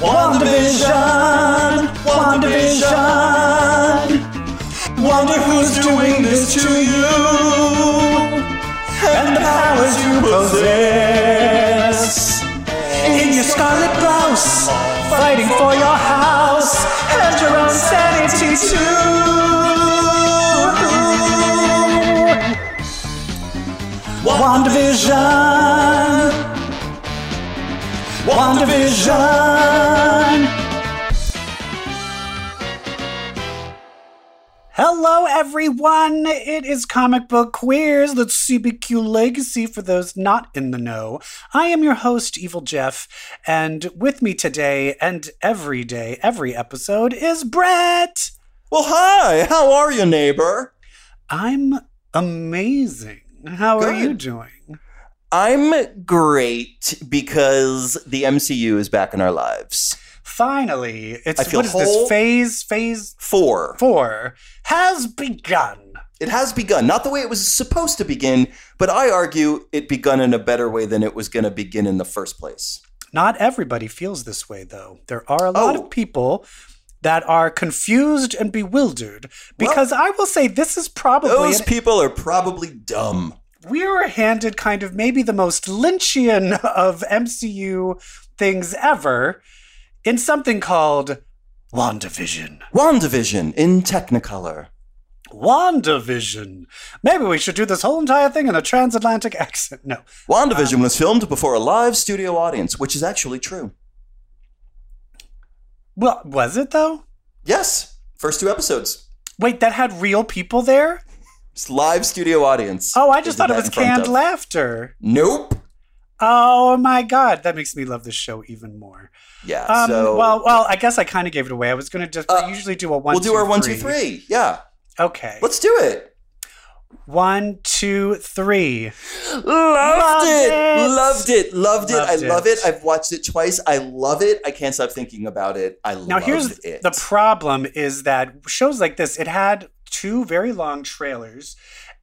WandaVision, WandaVision. Wonder who's doing this to you and the powers you possess. In your scarlet blouse, fighting for your house and your own sanity too. WandaVision. WandaVision. Hello, everyone. It is Comic Book Queers. Let's CBQ Legacy for those not in the know. I am your host, Evil Jeff, and with me today and every day, every episode, is Brett. Well, hi. How are you, neighbor? I'm amazing. How are you doing? I'm great because the MCU is back in our lives. Finally, it's I feel what is this phase? Phase Four. four has begun. It has begun. Not the way it was supposed to begin, but I argue it begun in a better way than it was going to begin in the first place. Not everybody feels this way, though. There are a lot Oh. of people that are confused and bewildered because I will say this is probably Those an- people are probably dumb. we were handed kind of maybe the most Lynchian of MCU things ever in something called WandaVision. WandaVision in Technicolor. WandaVision. Maybe we should do this whole entire thing in a transatlantic accent. No. WandaVision um, was filmed before a live studio audience, which is actually true. Well, was it though? Yes, first two episodes. Wait, that had real people there? It's live studio audience. Oh, I just thought it was canned laughter. Nope. Oh my god, that makes me love this show even more. Yeah. Um, so well, well, I guess I kind of gave it away. I was going to just Uh, usually do a one. we'll do two, our one, two, three. Yeah. Okay, Let's do it. one, two, three. Loved, Loved it. it. Loved it. Loved it. I love it. I've watched it twice. I love it. I can't stop thinking about it. I love it. Now here's it. the problem: is that shows like this, it had two very long trailers.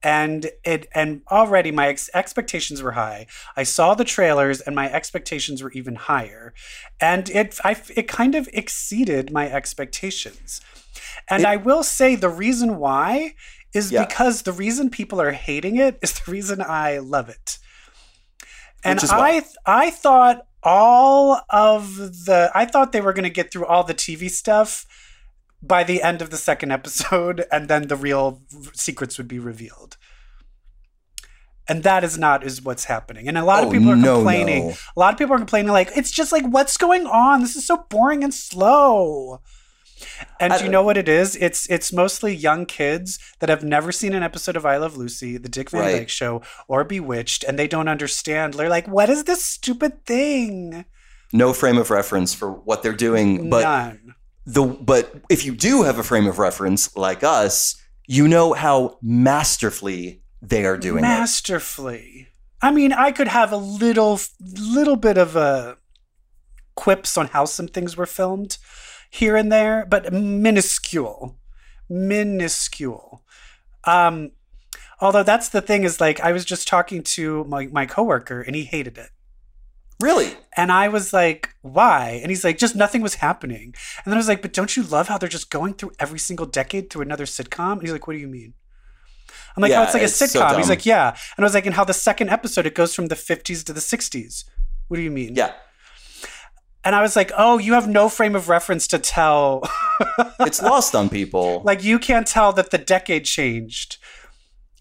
And it and already my ex- expectations were high. I saw the trailers and my expectations were even higher, and it I, it kind of exceeded my expectations. And It- I will say the reason why is Yeah. because the reason people are hating it is the reason I love it. And Which is why. I I thought all of the I thought they were going to get through all the TV stuff by the end of the second episode and then the real secrets would be revealed. And that is not is what's happening. And a lot of Oh, people are no, complaining. no. A lot of people are complaining like it's just like what's going on? This is so boring and slow. And I you know what it is? It's it's mostly young kids that have never seen an episode of I Love Lucy, the Dick Van Right. Dyke Show, or Bewitched, and they don't understand. They're like, "What is this stupid thing?" No frame of reference for what they're doing, but None. The but if you do have a frame of reference like us, you know how masterfully they are doing it. masterfully. I mean, I could have a little little bit of a quips on how some things were filmed here and there, but minuscule, minuscule. Um, although that's the thing is like I was just talking to my my coworker and he hated it. Really? And I was like, why? And he's like, just nothing was happening. And then I was like, but don't you love how they're just going through every single decade through another sitcom? And he's like, what do you mean? I'm like, Yeah, oh, it's like a it's so sitcom. he's like, yeah. And I was like, and how the second episode, it goes from the 50s to the 60s. What do you mean? Yeah. And I was like, oh, you have no frame of reference to tell. It's lost on people. like, you can't tell that the decade changed.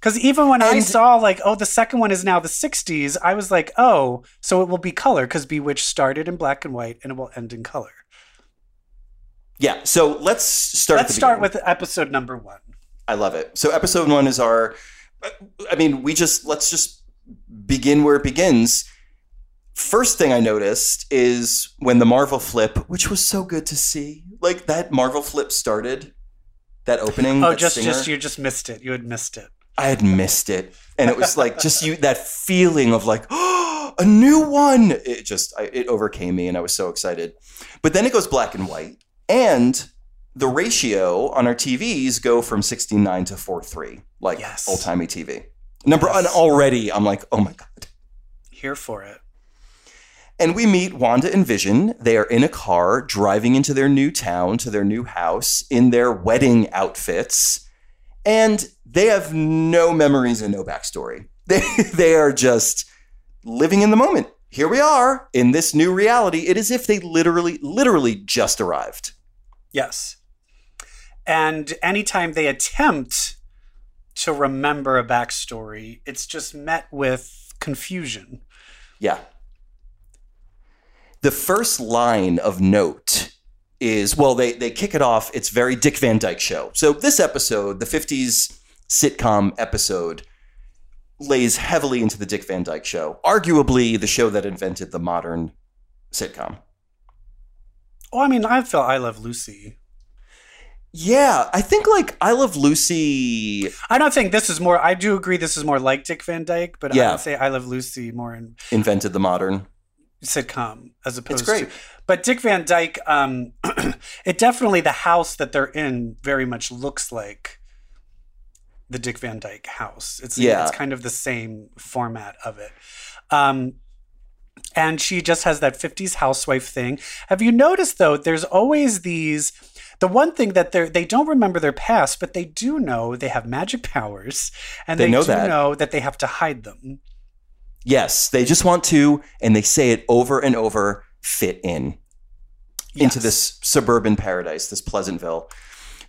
Because even when I saw, like, oh, the second one is now the 60s, I was like, oh, so it will be color because Bewitched started in black and white and it will end in color. yeah. So let's start. Let's start beginning. with episode number one. I love it. So episode one is our. Uh, I mean, we just let's just begin where it begins. First thing I noticed is when the Marvel flip, which was so good to see, like that Marvel flip started, that opening. Oh, that just stinger, just you just missed it. You had missed it. I had missed it, and it was like just you that feeling of like oh, a new one. It just I, it overcame me, and I was so excited. But then it goes black and white, and the ratio on our TVs go from 69 to four three, like Yes. old timey TV. Number Yes. already I'm like, oh my god. Here for it. And we meet Wanda and Vision. They are in a car driving into their new town, to their new house, in their wedding outfits. And they have no memories and no backstory. They, they are just living in the moment. Here we are in this new reality. It is if they literally, literally just arrived. Yes. And anytime they attempt to remember a backstory, it's just met with confusion. Yeah. The first line of note is well, they they kick it off. It's very Dick Van Dyke show. So this episode, the '50s sitcom episode, lays heavily into the Dick Van Dyke show. Arguably, the show that invented the modern sitcom. Well, I mean, I feel I Love Lucy. Yeah, I think like I Love Lucy. I don't think this is more. I do agree this is more like Dick Van Dyke, but I Yeah. would say I Love Lucy more in Invented the modern. Sitcom as opposed to. It's great. to. But Dick Van Dyke, um, it definitely the house that they're in very much looks like the Dick Van Dyke house. It's Yeah. it's kind of the same format of it. Um, and she just has that 50s housewife thing. Have you noticed though? There's always these. The one thing that they they don't remember their past, but they do know they have magic powers, and They they, know do that. know that they have to hide them. Yes, they just want to, and they say it over and over, fit in. into this suburban paradise, this Pleasantville.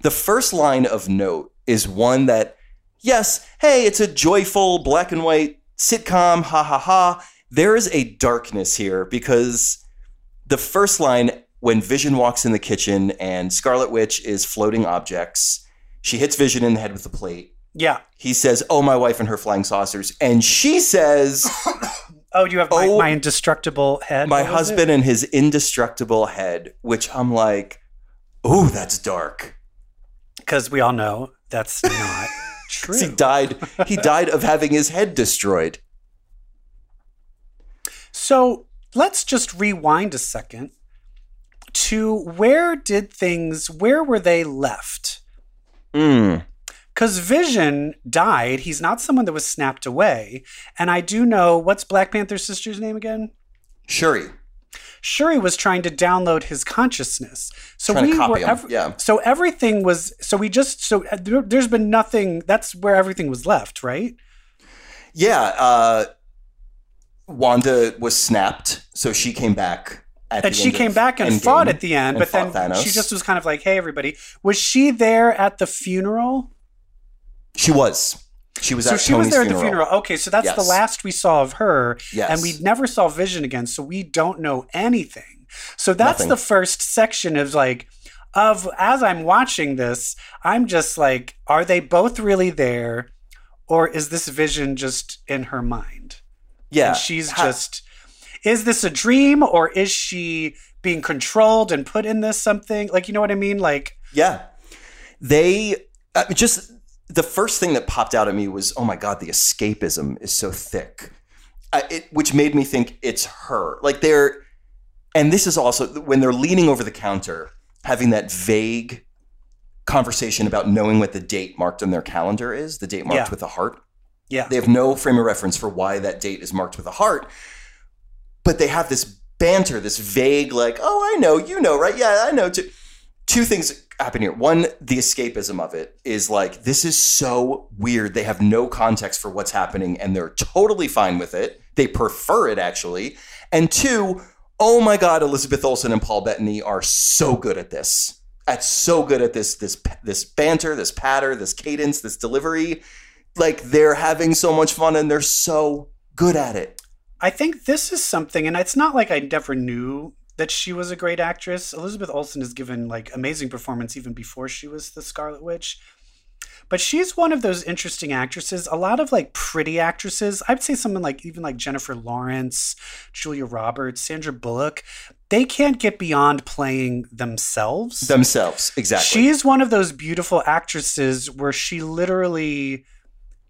The first line of note is one that, yes, hey, it's a joyful black and white sitcom, ha ha ha. There is a darkness here because the first line, when Vision walks in the kitchen and Scarlet Witch is floating objects, she hits Vision in the head with a plate. Yeah. He says, Oh, my wife and her flying saucers. And she says, Oh, you have my, Oh, my indestructible head. my husband and his indestructible head, which I'm like, oh, that's dark. because we all know that's not true. He died. He died of having his head destroyed. So let's just rewind a second to where did things, where were they left? Mm. Because Vision died. He's not someone that was snapped away. And I do know what's Black Panther's sister's name again? Shuri. Shuri was trying to download his consciousness. So Trying to we copy were him, ev- yeah. So everything was so we just so uh, there, there's been nothing that's where everything was left, right? Yeah. Uh, Wanda was snapped, so she came back. At And she came back and Endgame fought at the end, but then Thanos. she just was kind of like, "Hey, everybody!" Was she there at the funeral? She was. She was so at she was there at the funeral. funeral. Okay, so that's the last we saw of her, Yes. and we never saw Vision again. So we don't know anything. So that's Nothing. the first section of like of as I'm watching this, I'm just like, are they both really there, or is this Vision just in her mind? Yeah. and she's Ha- just is this a dream or is she being controlled and put in this something like you know what i mean like Yeah. They uh, just the first thing that popped out at me was, oh my god, the escapism is so thick, uh, it, which made me think it's her. Like they're, and this is also when they're leaning over the counter, having that vague conversation about knowing what the date marked on their calendar is, the date marked Yeah. with a heart. yeah They have no frame of reference for why that date is marked with a heart, but they have this banter, this vague, like, oh, I know, you know, right? Yeah, I know. Too. Two things happen here. One, the escapism of it is like, this is so weird. They have no context for what's happening and they're totally fine with it. They prefer it, actually. And two, oh my God, Elizabeth Olsen and Paul Bettany are so good at this. At so good at this, this, this banter, this patter, this cadence, this delivery like they're having so much fun and they're so good at it. i think this is something and it's not like i never knew that she was a great actress. Elizabeth olsen has given like amazing performance even before she was the scarlet witch. But she's one of those interesting actresses. A lot of like pretty actresses i'd say someone like even like jennifer lawrence julia roberts sandra bullock they can't get beyond playing themselves. Themselves, exactly. She's one of those beautiful actresses where she literally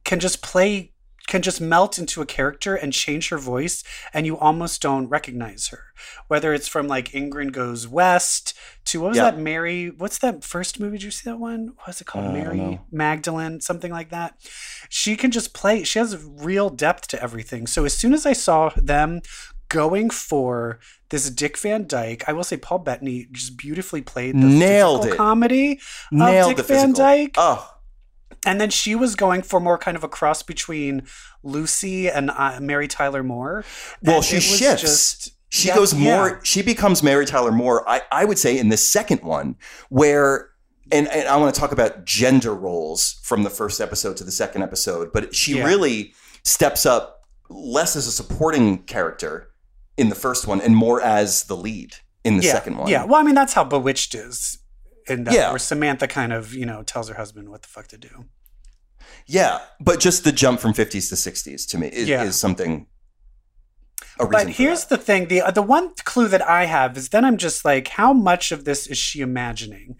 can just play, can just melt into a character and change her voice, and you almost don't recognize her. Whether it's from like Ingrid Goes West to what was Yeah. that Mary? What's that first movie? Did you see that one? What was it called? Uh, Mary. Magdalene, something like that. She can just play. She has real depth to everything. So as soon as I saw them going for this Dick Van Dyke. I will say Paul Bettany just beautifully played the Nailed physical it. comedy Nailed of Dick the Van. Dyke. Oh, And then she was going for more kind of a cross between Lucy and uh, Mary Tyler Moore. Well, And she shifts. Just, she Yeah, goes yeah. more she becomes mary tyler moore I, I would say in the second one where and, and i want to talk about gender roles from the first episode to the second episode but she Yeah. really steps up less as a supporting character in the first one and more as the lead in the yeah, second one Yeah. Well, I mean, that's how Bewitched is. In that, Yeah. where Samantha kind of, you know, tells her husband what the fuck to do. Yeah but just the jump from 50s to 60s to me is, Yeah. is something But here's that. the thing: the the one clue that I have is then I'm just like, how much of this is she imagining?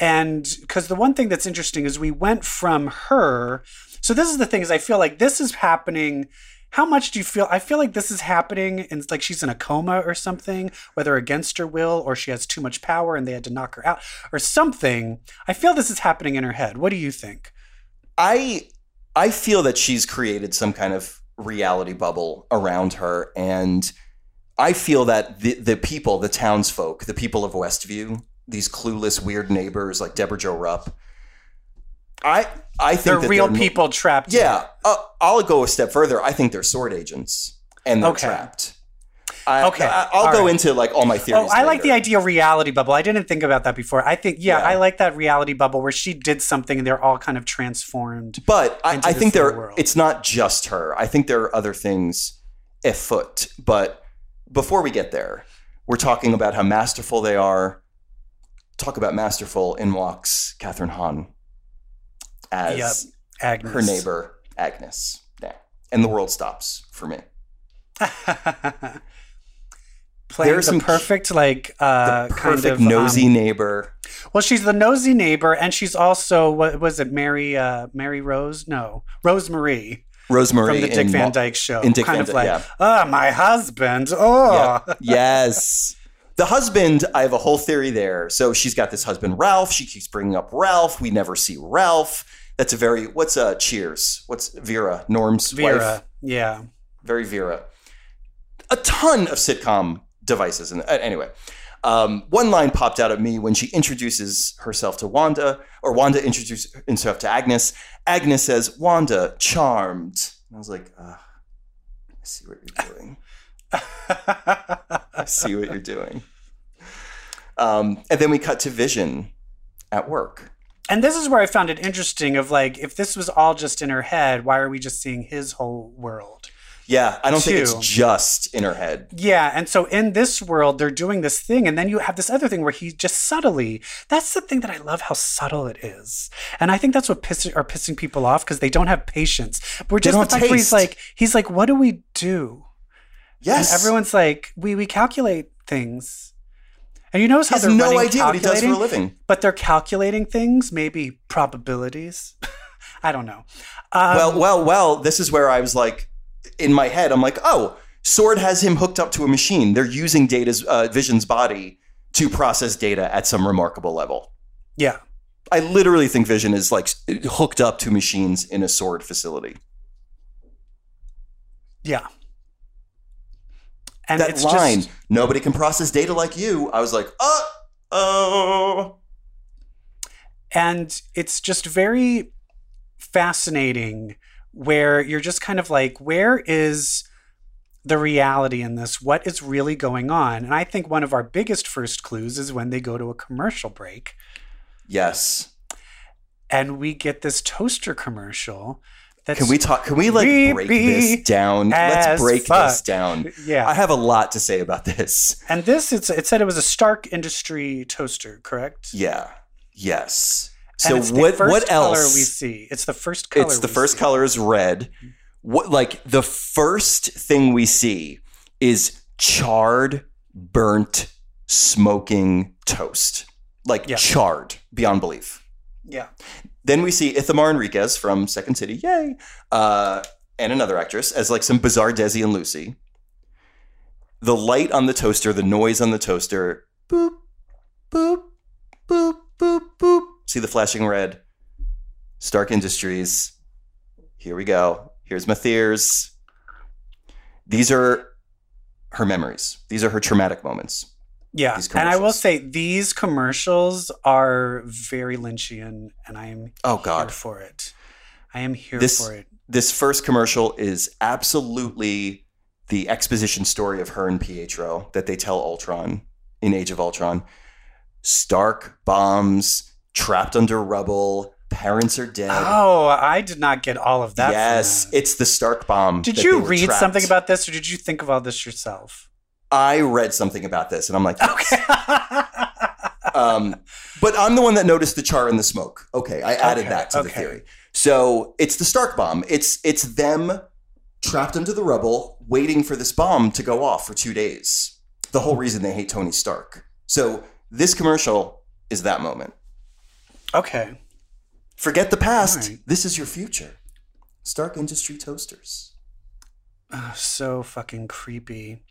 And because the one thing that's interesting is we went from her. So this is the thing: is I feel like this is happening. How much do you feel? I feel like this is happening, and it's like she's in a coma or something, whether against her will or she has too much power and they had to knock her out or something. I feel this is happening in her head. What do you think? I I feel that she's created some kind of reality bubble around her, and I feel that the the people, the townsfolk, the people of Westview, these clueless, weird neighbors like Debra Jo Rupp, I I think They're real they're- people trapped. Yeah, uh, I'll go a step further. I think they're sword agents, and they're Okay. trapped. I, Okay, I, will go right. into like all my oh, theories. Oh, I like the later. idea of reality bubble. I didn't think about that before. I think, yeah, Yeah. I like that reality bubble where she did something and they're all kind of transformed. But I, I think there world. it's not just her. I think there are other things afoot. But before we get there, we're talking about how masterful they are. Talk about masterful. In walks Kathryn Hahn as Yep. Agnes. her neighbor Agnes. Yeah, and the world stops for me. Playing There are the some- perfect, like, uh, the kind perfect of nosy um, neighbor. well, she's the nosy neighbor, and she's also what was it, Mary, uh, Mary Rose? No, Rosemary Rosemary from the Dick Van Dyke Show. in Dick kind Van of Dyke, like, yeah. oh, my husband. Oh, Yeah. yes. The husband, I have a whole theory there. So she's got this husband, Ralph. She keeps bringing up Ralph. We never see Ralph. That's a very, what's uh, Cheers? What's Vera, Norm's Vera. wife? Yeah. Very Vera. A ton of sitcom devices. And uh, anyway, um, one line popped out at me when she introduces herself to Wanda, or Wanda introduces herself to Agnes. Agnes says, Wanda, charmed. And I was like, I see what you're doing. I see what you're doing. Um, and then we cut to Vision at work. And this is where I found it interesting of like, if this was all just in her head, why are we just seeing his whole world? Yeah, I don't think it's just in her head. Yeah, and so in this world, they're doing this thing, and then you have this other thing where he just subtly. That's the thing that I love how subtle it is, and I think that's what piss, are pissing people off because they don't have patience. But we're just the fact where he's like, he's like, what do we do? Yes. And everyone's like, we we calculate things, and you notice he how has they're no idea what he does for a living. but they're calculating things, maybe probabilities. I don't know. Um, well, well, well, this is where I was like, in my head, I'm like, oh, Sword has him hooked up to a machine. They're using Data's uh, Vision's body to process data at some remarkable level. yeah. I literally think Vision is like hooked up to machines in a Sword facility. Yeah. And that it's line, just nobody can process data like you. I was like, uh oh. and it's just very fascinating where you're just kind of like where is the reality in this what is really going on and i think one of our biggest first clues is when they go to a commercial break Yes. and we get this toaster commercial that's Can we talk? Can we like break this down? Let's break fuck. this down. yeah I have a lot to say about this. and this it's, it said it was a stark industry toaster correct Yeah. Yes. So what? What color else? we see it's the first color it's the first see. color is red. What like the first thing we see is charred, burnt, smoking toast. Like Yeah. charred beyond belief. yeah Then we see Ithamar Enriquez from Second City, yay, uh, and another actress as like some bizarre Desi and Lucy. The light on the toaster, the noise on the toaster, boop, boop, boop, boop. See the flashing red. Stark Industries. Here we go. Here's Matthias. These are her memories. These are her traumatic moments. Yeah, and I will say these commercials are very Lynchian, and I am Oh here God, for it. I am here This- for it. this first commercial is absolutely the exposition story of her and Pietro that they tell Ultron in Age of Ultron. Stark bombs, trapped under rubble, parents are dead. Oh, I did not get all of that. yes, it's the Stark bomb. Did you read trapped. something about this, or did you think of all this yourself? I read something about this, and I'm like, Okay. um, but I'm the one that noticed the char and the smoke. Okay, I added Okay, that to the theory. So it's the Stark bomb. It's it's them trapped under the rubble, waiting for this bomb to go off for two days. The whole reason they hate Tony Stark. So this commercial is that moment. Okay. Forget the past. Right. This is your future. Stark Industry Toasters. Ugh, so fucking creepy.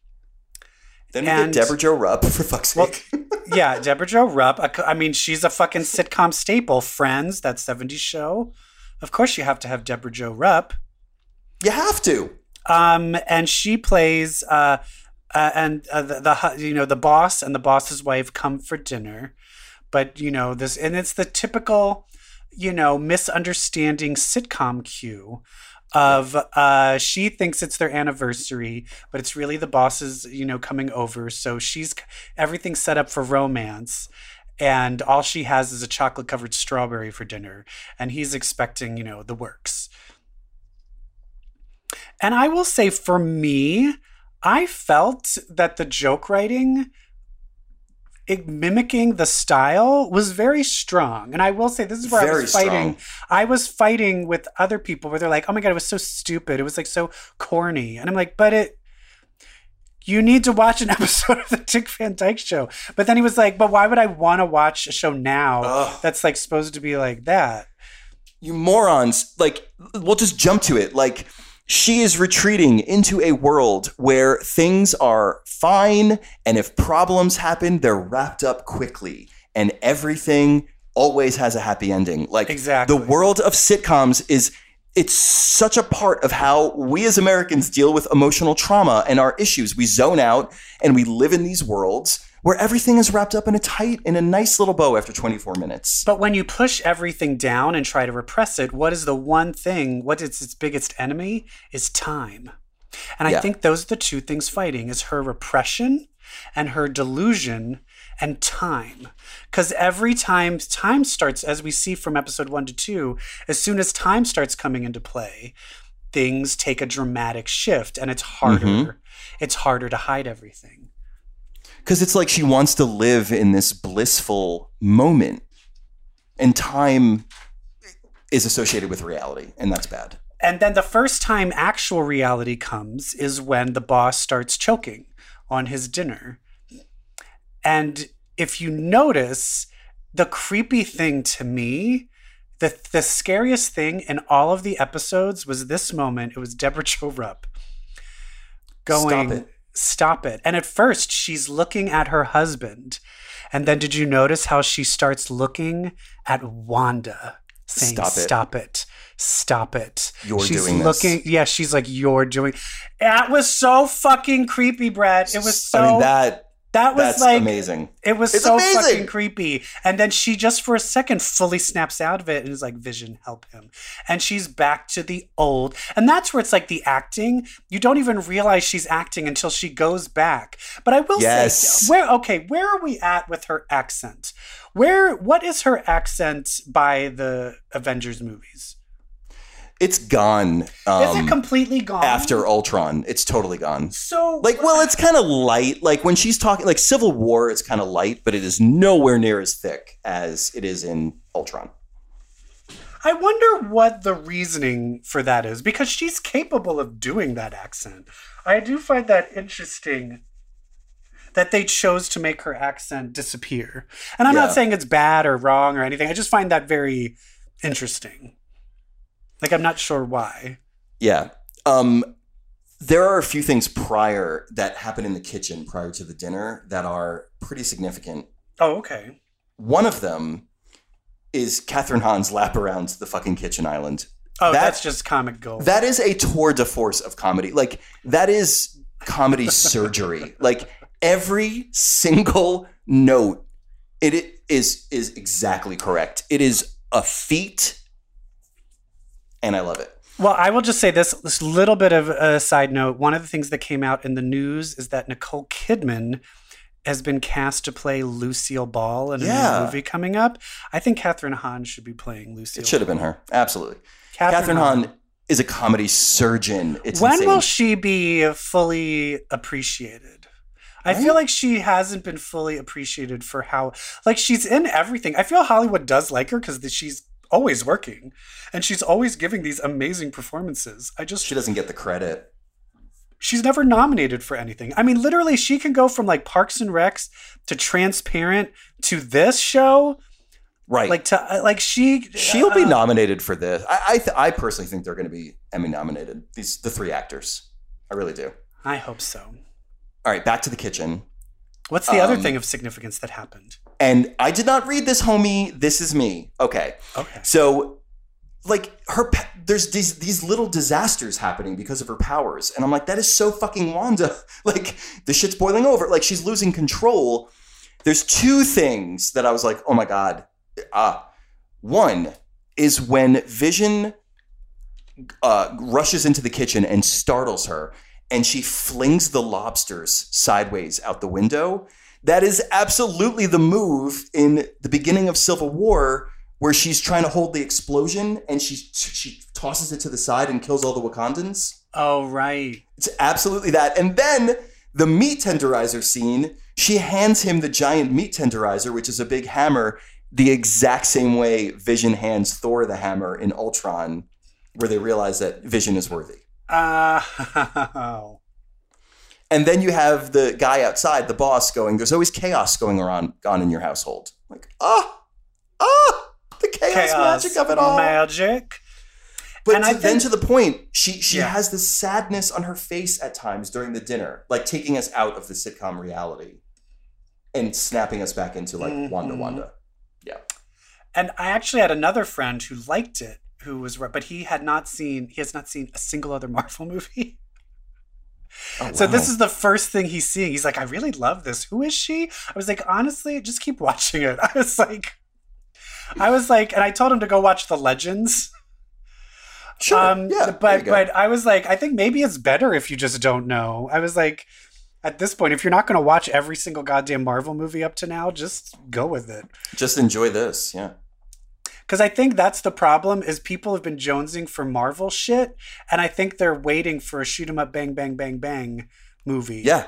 Then we And- get Debra Jo Rupp for fuck's Well, sake. yeah, Debra Jo Rupp. I mean, she's a fucking sitcom staple. Friends, that 70s show. Of course, you have to have Debra Jo Rupp. you have to. Um, and she plays, uh, uh, and uh, the, the you know the boss and the boss's wife come for dinner, but you know this, and it's the typical, you know, misunderstanding sitcom cue of uh she thinks it's their anniversary but it's really the boss's you know coming over. So she's everything's set up for romance and all she has is a chocolate covered strawberry for dinner and he's expecting you know the works. And i will say for me i felt that the joke writing it, mimicking the style was very strong and i will say this is where i was fighting strong. I was fighting with other people where they're like, "Oh my god, it was so stupid. It was like so corny." And I'm like, "But it you need to watch an episode of the Dick Van Dyke show." But then he was like, "But why would I want to watch a show now Ugh. that's like supposed to be like that?" you morons like we'll just jump to it like she is retreating into a world where things are fine and if problems happen they're wrapped up quickly and everything always has a happy ending like Exactly. the world of sitcoms is it's such a part of how we as Americans deal with emotional trauma and our issues we zone out and we live in these worlds where everything is wrapped up in a tight in a nice little bow after 24 minutes But when you push everything down and try to repress it, what is the one thing, what is its biggest enemy is time. And I Yeah. think those are the two things fighting is her repression and her delusion and time. Cuz every time time starts as we see from episode 1 to 2, as soon as time starts coming into play, things take a dramatic shift and it's harder. Mhm. It's harder to hide everything. Because it's like she wants to live in this blissful moment and time is associated with reality and that's bad And then the first time actual reality comes is when the boss starts choking on his dinner. And if you notice, the creepy thing to me, the, the scariest thing in all of the episodes was this moment. It was Debra Jo Rupp going, Stop it. And at first, she's looking at her husband. And then did you notice how she starts looking at Wanda? Saying, Stop it. Stop it. Stop it. You're she's doing this. looking, Yeah, she's like, You're doing. That was so fucking creepy, Brad. It was so. i mean that that was that's like. amazing It was It's so amazing. fucking creepy. And then she just for a second fully snaps out of it and is like, Vision, help him. And she's back to the old. And that's where it's like the acting. You don't even realize she's acting until she goes back. But I will Yes. say, where okay, where are we at with her accent? Where what is her accent by the Avengers movies? It's gone Is um, it completely gone? after ultron it's totally gone So like well it's kind of light like when she's talking like civil war it's kind of light but it is nowhere near as thick as it is in ultron I wonder what the reasoning for that is because she's capable of doing that accent. I do find that interesting that they chose to make her accent disappear. And I'm Yeah. not saying it's bad or wrong or anything. I just find that very interesting. Like I'm not sure why. Yeah. Um, there are a few things prior that happen in the kitchen prior to the dinner that are pretty significant. Oh, okay. One of them is Kathryn Hahn's lap around the fucking kitchen island. Oh, That- that's just comic gold. That is a tour de force of comedy. Like that is comedy surgery. Like every single note, it is is exactly correct. It is a feat, and I love it. Well, I will just say this, this little bit of a side note. One of the things that came out in the news is that Nicole Kidman has been cast to play Lucille Ball in a Yeah. new movie coming up. I think Kathryn Hahn should be playing Lucille. It should have been her, absolutely. Kathryn, Kathryn Hahn is a comedy surgeon. It's When insane. will she be fully appreciated? I feel like she hasn't been fully appreciated for how, like, she's in everything. I feel Hollywood does like her because she's always working and she's always giving these amazing performances. I just she doesn't get the credit. she's never nominated for anything. I mean, literally, she can go from like Parks and Recs to Transparent to this show, Right. like to uh, like she She'll be uh, nominated for this. I I, th- I personally think they're going to be Emmy nominated. These the three actors. I really do. I hope so. All right, back to the kitchen. What's the other Um, thing of significance that happened? And I did not read this, homie. This is me. Okay. Okay. So, like her, there's these these little disasters happening because of her powers, and I'm like, that is so fucking Wanda. Like the shit's boiling over. Like she's losing control. There's two things that I was like, oh my god. Ah, one is when Vision uh, rushes into the kitchen and startles her, and she flings the lobsters sideways out the window. That is absolutely the move in the beginning of Civil War, where she's trying to hold the explosion and she she tosses it to the side and kills all the Wakandans. Oh right. It's absolutely that. And then the meat tenderizer scene, she hands him the giant meat tenderizer, which is a big hammer, the exact same way Vision hands Thor the hammer in Ultron, where they realize that Vision is worthy. Uh, And then you have the guy outside, the boss, going, There's always chaos going around on in your household. Like, ah, ah, the chaos, chaos magic of it all. Magic. But And to- I then to the point, she she Yeah. has this sadness on her face at times during the dinner, like taking us out of the sitcom reality and snapping us back into like Wanda Mhm. Wanda. And I actually had another friend who liked it, who was but he had not seen he has not seen a single other Marvel movie. Oh, So this is the first thing he's seeing. He's like, I really love this. Who is she? I was like, honestly, just keep watching it. I was like, I was like, and I told him to go watch the Legends. sure. Um, yeah, but but I was like, I think maybe it's better if you just don't know. I was like, at this point, if you're not going to watch every single goddamn Marvel movie up to now, just go with it. just enjoy this. Yeah. Because I think that's the problem is people have been jonesing for Marvel shit, and I think they're waiting for a shoot 'em up, bang, bang, bang, bang movie. Yeah.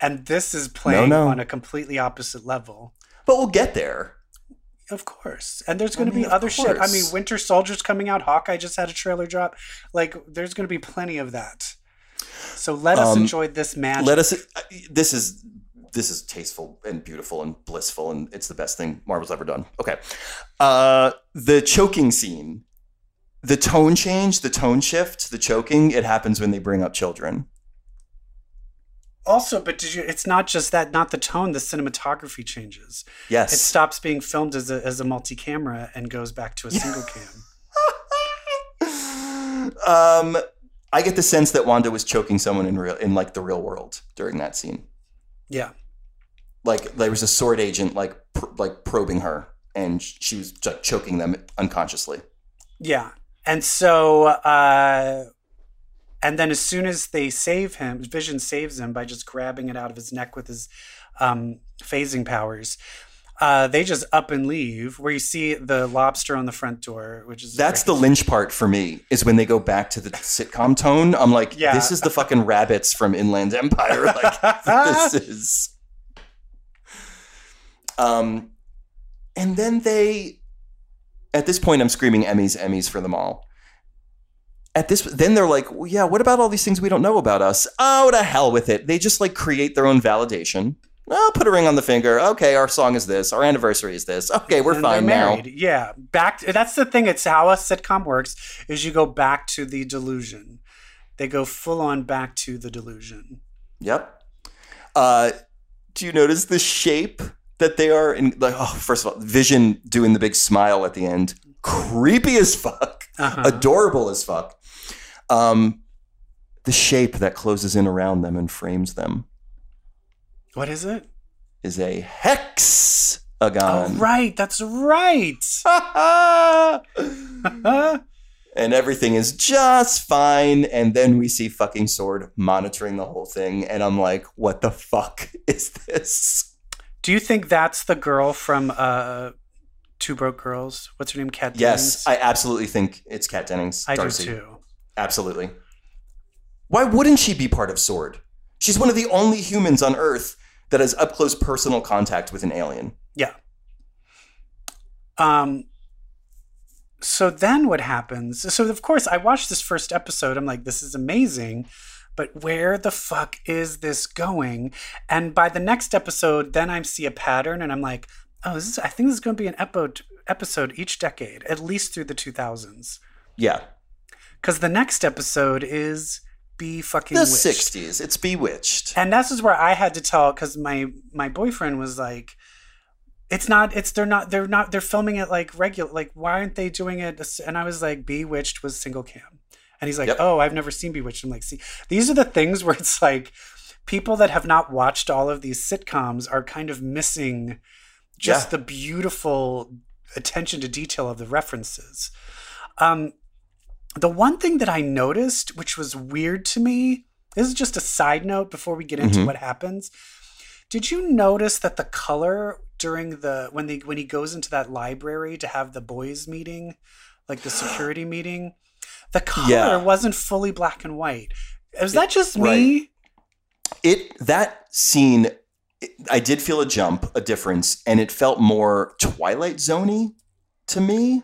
and this is playing no. on a completely opposite level. But we'll get there. Of course. And there's I going to be other shit. I mean. Winter Soldier's coming out. Hawkeye just had a trailer drop. Like, there's going to be plenty of that. So let us Um, enjoy this magic. Let us. This is this is tasteful and beautiful and blissful, and it's the best thing Marvel's ever done. Okay, uh, the choking scene, the tone change, the tone shift, the choking. It happens when they bring up children. also, but did you? It's not just that. Not the tone. The cinematography changes. Yes, It stops being filmed as a as a multi camera and goes back to a single cam. um, I get the sense that Wanda was choking someone in real in like the real world during that scene. Yeah. Like there was a sword agent like pr- like probing her, and she was like choking them unconsciously. Yeah. And so, uh, and then as soon as they save him, Vision saves him by just grabbing it out of his neck with his um, phasing powers. Uh, they just up and leave. Where you see the lobster on the front door, which is That's great. the lynch part for me is when they go back to the sitcom tone. I'm like, Yeah. this is the fucking rabbits from Inland Empire. Like this is. Um, and then they, at this point, I'm screaming Emmys, Emmys for them all. At this, then they're like, well, yeah, what about all these things we don't know about us? Oh, to hell with it. They just like create their own validation. Oh, put a ring on the finger. Okay, our song is this. Our anniversary is this. Okay, we're And fine now. Yeah, back. That's the thing. It's how a sitcom works. Is you go back to the delusion. They go full on back to the delusion. Yep. Uh, do you notice the shape that they are in? Like, oh, first of all, Vision doing the big smile at the end, creepy as fuck, Uh-huh. adorable as fuck. Um, the shape that closes in around them and frames them What is it? is a hexagon. oh, right. That's right. and everything is just fine. And then we see fucking Sword monitoring the whole thing. And I'm like, what the fuck is this? Do you think that's the girl from uh, Two Broke Girls? What's her name? Kat Dennings? Yes, I absolutely think it's Kat Dennings. I Darcy. do too. Absolutely. Why wouldn't she be part of Sword? She's one of the only humans on Earth that has up close personal contact with an alien. Yeah. Um. So then what happens? So of course I watched this first episode. I'm like, this is amazing, but where the fuck is this going? And by the next episode, then I see a pattern, and I'm like, oh, this is. I think this is going to be an episode episode each decade, at least through the 2000s, Yeah. because the next episode is be fucking The witched. 60s. It's Bewitched. and this is where I had to tell because my my boyfriend was like, "It's not. It's they're not. They're not. They're filming it like regular. Like why aren't they doing it?" And I was like, "Bewitched was single cam," and he's like, Yep. "Oh, I've never seen Bewitched." I'm like, "See, these are the things where it's like." People that have not watched all of these sitcoms are kind of missing just Yeah. the beautiful attention to detail of the references. Um, the one thing that I noticed, which was weird to me, this is just a side note before we get into Mhm. what happens. Did you notice that the color during the when they when he goes into that library to have the boys meeting, like the security meeting, the color Yeah. wasn't fully black and white. Is that just me? it that scene it- i did feel a jump a difference and it felt more twilight zoney to me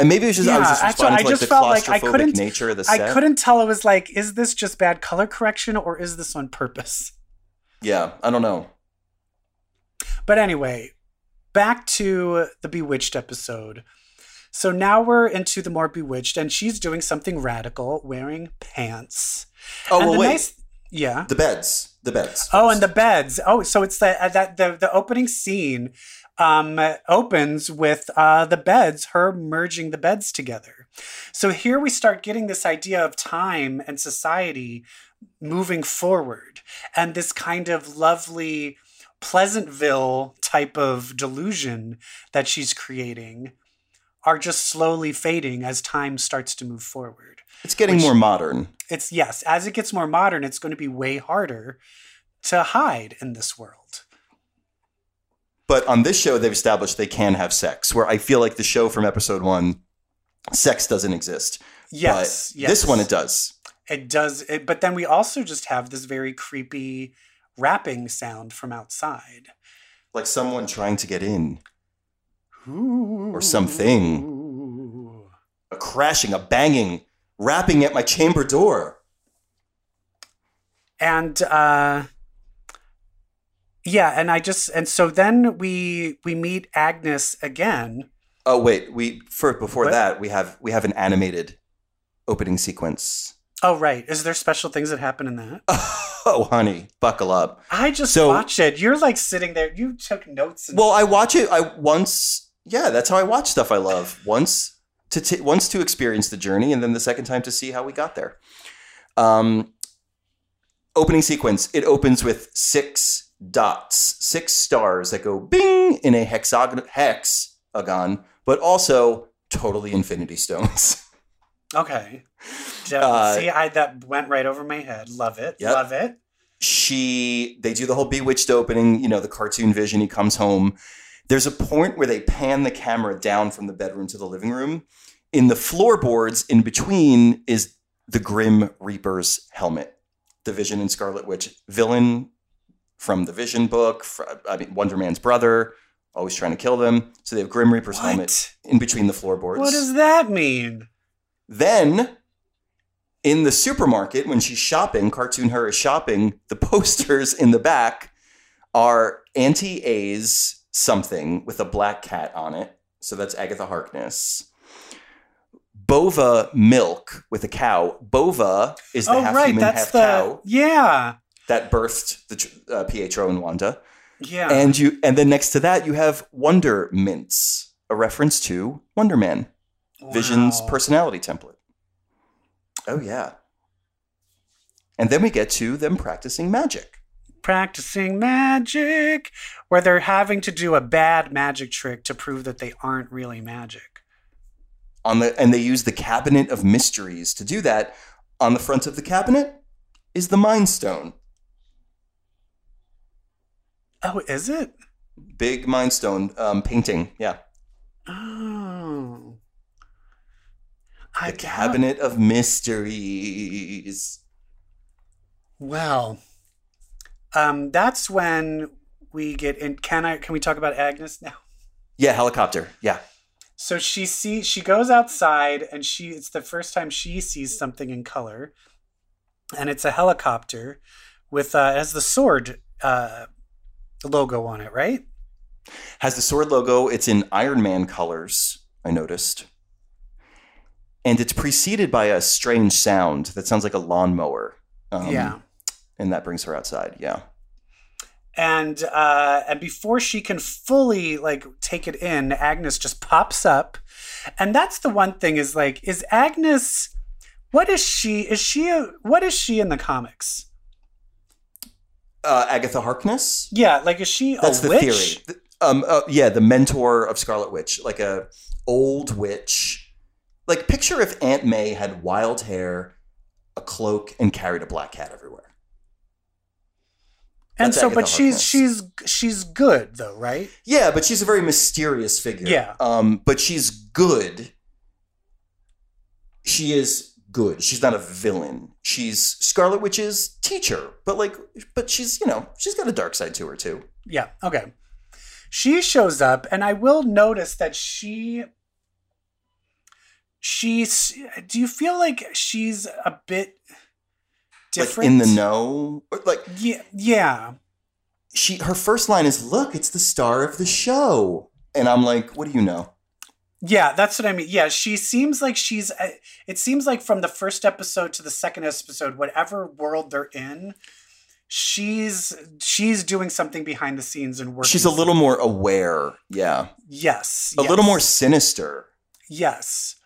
and maybe it was just i was just responding I to like just the felt like I couldn't- nature of the set I couldn't tell. It was like, is this just bad color correction or is this on purpose? yeah i don't know But anyway, back to the Bewitched episode. So now we're into the more Bewitched, and she's doing something radical, wearing pants. oh and well the wait nice- yeah. the beds the beds Oh, and the beds. Oh, so it's the uh, that the the opening scene um opens with uh the beds, her merging the beds together. So here we start getting this idea of time and society moving forward and this kind of lovely Pleasantville type of delusion that she's creating are just slowly fading as time starts to move forward. It's getting which- more modern. It's yes as it gets more modern it's going to be way harder to hide in this world but on this show they've established they can have sex where i feel like the show from episode one sex doesn't exist. Yes, but yes this one it does. It does it, but then we also just have this very creepy rapping sound from outside. Like someone trying to get in. Or something. a crashing, a banging, rapping at my chamber door. and uh yeah and i just and so then we we meet agnes again Oh wait, we for before What? that we have we have an animated opening sequence. oh right is there special things that happen in that Oh honey, buckle up. i just So- watched it you're like sitting there you took notes Well, I watch it. I once, yeah, that's how I watch stuff I love. Once to t- once to experience the journey, and then the second time to see how we got there. Um, opening sequence. It opens with six dots, six stars that go bing in a hexagon, hexagon, but also totally infinity stones. Okay. Uh, See, I that went right over my head. Love it. Yep. Love it. she they do the whole bewitched opening you know the cartoon vision he comes home there's a point where they pan the camera down from the bedroom to the living room in the floorboards in between is the grim reaper's helmet the vision and scarlet witch villain from the vision book i mean wonder man's brother always trying to kill them so they have grim reaper's helmet in between the floorboards What does that mean? then, in the supermarket, when she's shopping, Cartoon Her is shopping, the posters in the back are Auntie A's something with a black cat on it. So that's Agatha Harkness. Bova milk with a cow. Bova is the oh, half right. human, That's half the cow yeah, that birthed the uh, Pietro and Wanda. yeah. And you, and then next to that, you have Wonder Mints, a reference to Wonder Man. Vision's personality template. Oh yeah. And then we get to them practicing magic. Practicing magic, where they're having to do a bad magic trick to prove that they aren't really magic. On the and they use the cabinet of mysteries to do that. On the front of the cabinet is the Mind Stone. Oh, is it? Big Mind Stone um, painting. Yeah. Oh. The I cabinet of mysteries. Well, um, that's when we get in. Can I? Can we talk about Agnes now? Yeah, helicopter. Yeah. So she sees. She goes outside, and she. It's the first time she sees something in color, and it's a helicopter with uh, has the sword uh, logo on it, right? Has the sword logo. It's in Iron Man colors, I noticed. And it's preceded by a strange sound that sounds like a lawnmower. Um, yeah. And that brings her outside. Yeah. and uh and before she can fully like take it in agnes just pops up and that's the one thing is like is agnes what is she is she a, what is she in the comics Uh, Agatha Harkness. yeah like is she That's a the witch theory. Th- Um, uh, yeah, the mentor of Scarlet Witch, like a old witch. Like picture if Aunt May had wild hair, a cloak, and carried a black cat everywhere. and That's so Agatha but she's Harkness. she's she's good though right Yeah, but she's a very mysterious figure. Yeah. Um, but she's good. She is good. She's not a villain. She's Scarlet Witch's teacher, but like, but she's you know she's got a dark side to her too. yeah okay she shows up and i will notice that she she's do you feel like she's a bit different Like in the know, Or, like yeah yeah she her first line is look it's the star of the show and i'm like what do you know Yeah, that's what I mean. Yeah, she seems like she's. uh, It seems like from the first episode to the second episode, whatever world they're in, she's she's doing something behind the scenes and working. she's a little more aware yeah yes, a yes, little more sinister yes,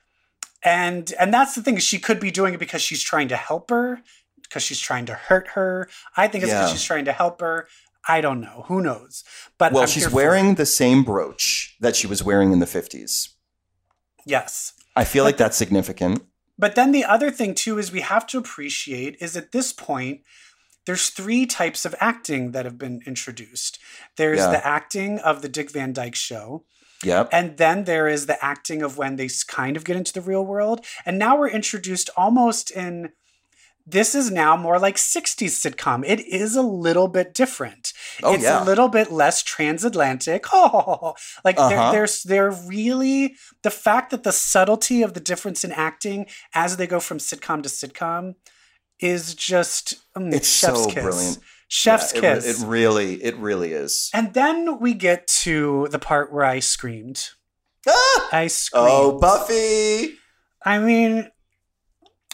and and that's the thing. She could be doing it because she's trying to help her, because she's trying to hurt her. I think it's because Yeah. she's trying to help her. I don't know. Who knows? But well I'm she's wearing the same brooch that she was wearing in the 50s yes. i feel like that's significant But then the other thing too is we have to appreciate is at this point there's three types of acting that have been introduced. There's Yeah. the acting of the Dick Van Dyke show, yep and then there is the acting of when they kind of get into the real world. And now we're introduced almost in this is now more like 60s sitcom. It is a little bit different. Oh, it's yeah. a little bit less transatlantic. Oh, like Uh-huh. they're, they're, they're really the fact that the subtlety of the difference in acting as they go from sitcom to sitcom is just mm, It's chef's so kiss. brilliant. Chef's Yeah, it kiss. It, really, it really is. and then we get to the part where I screamed. Ah! I screamed. Oh, Buffy! I mean,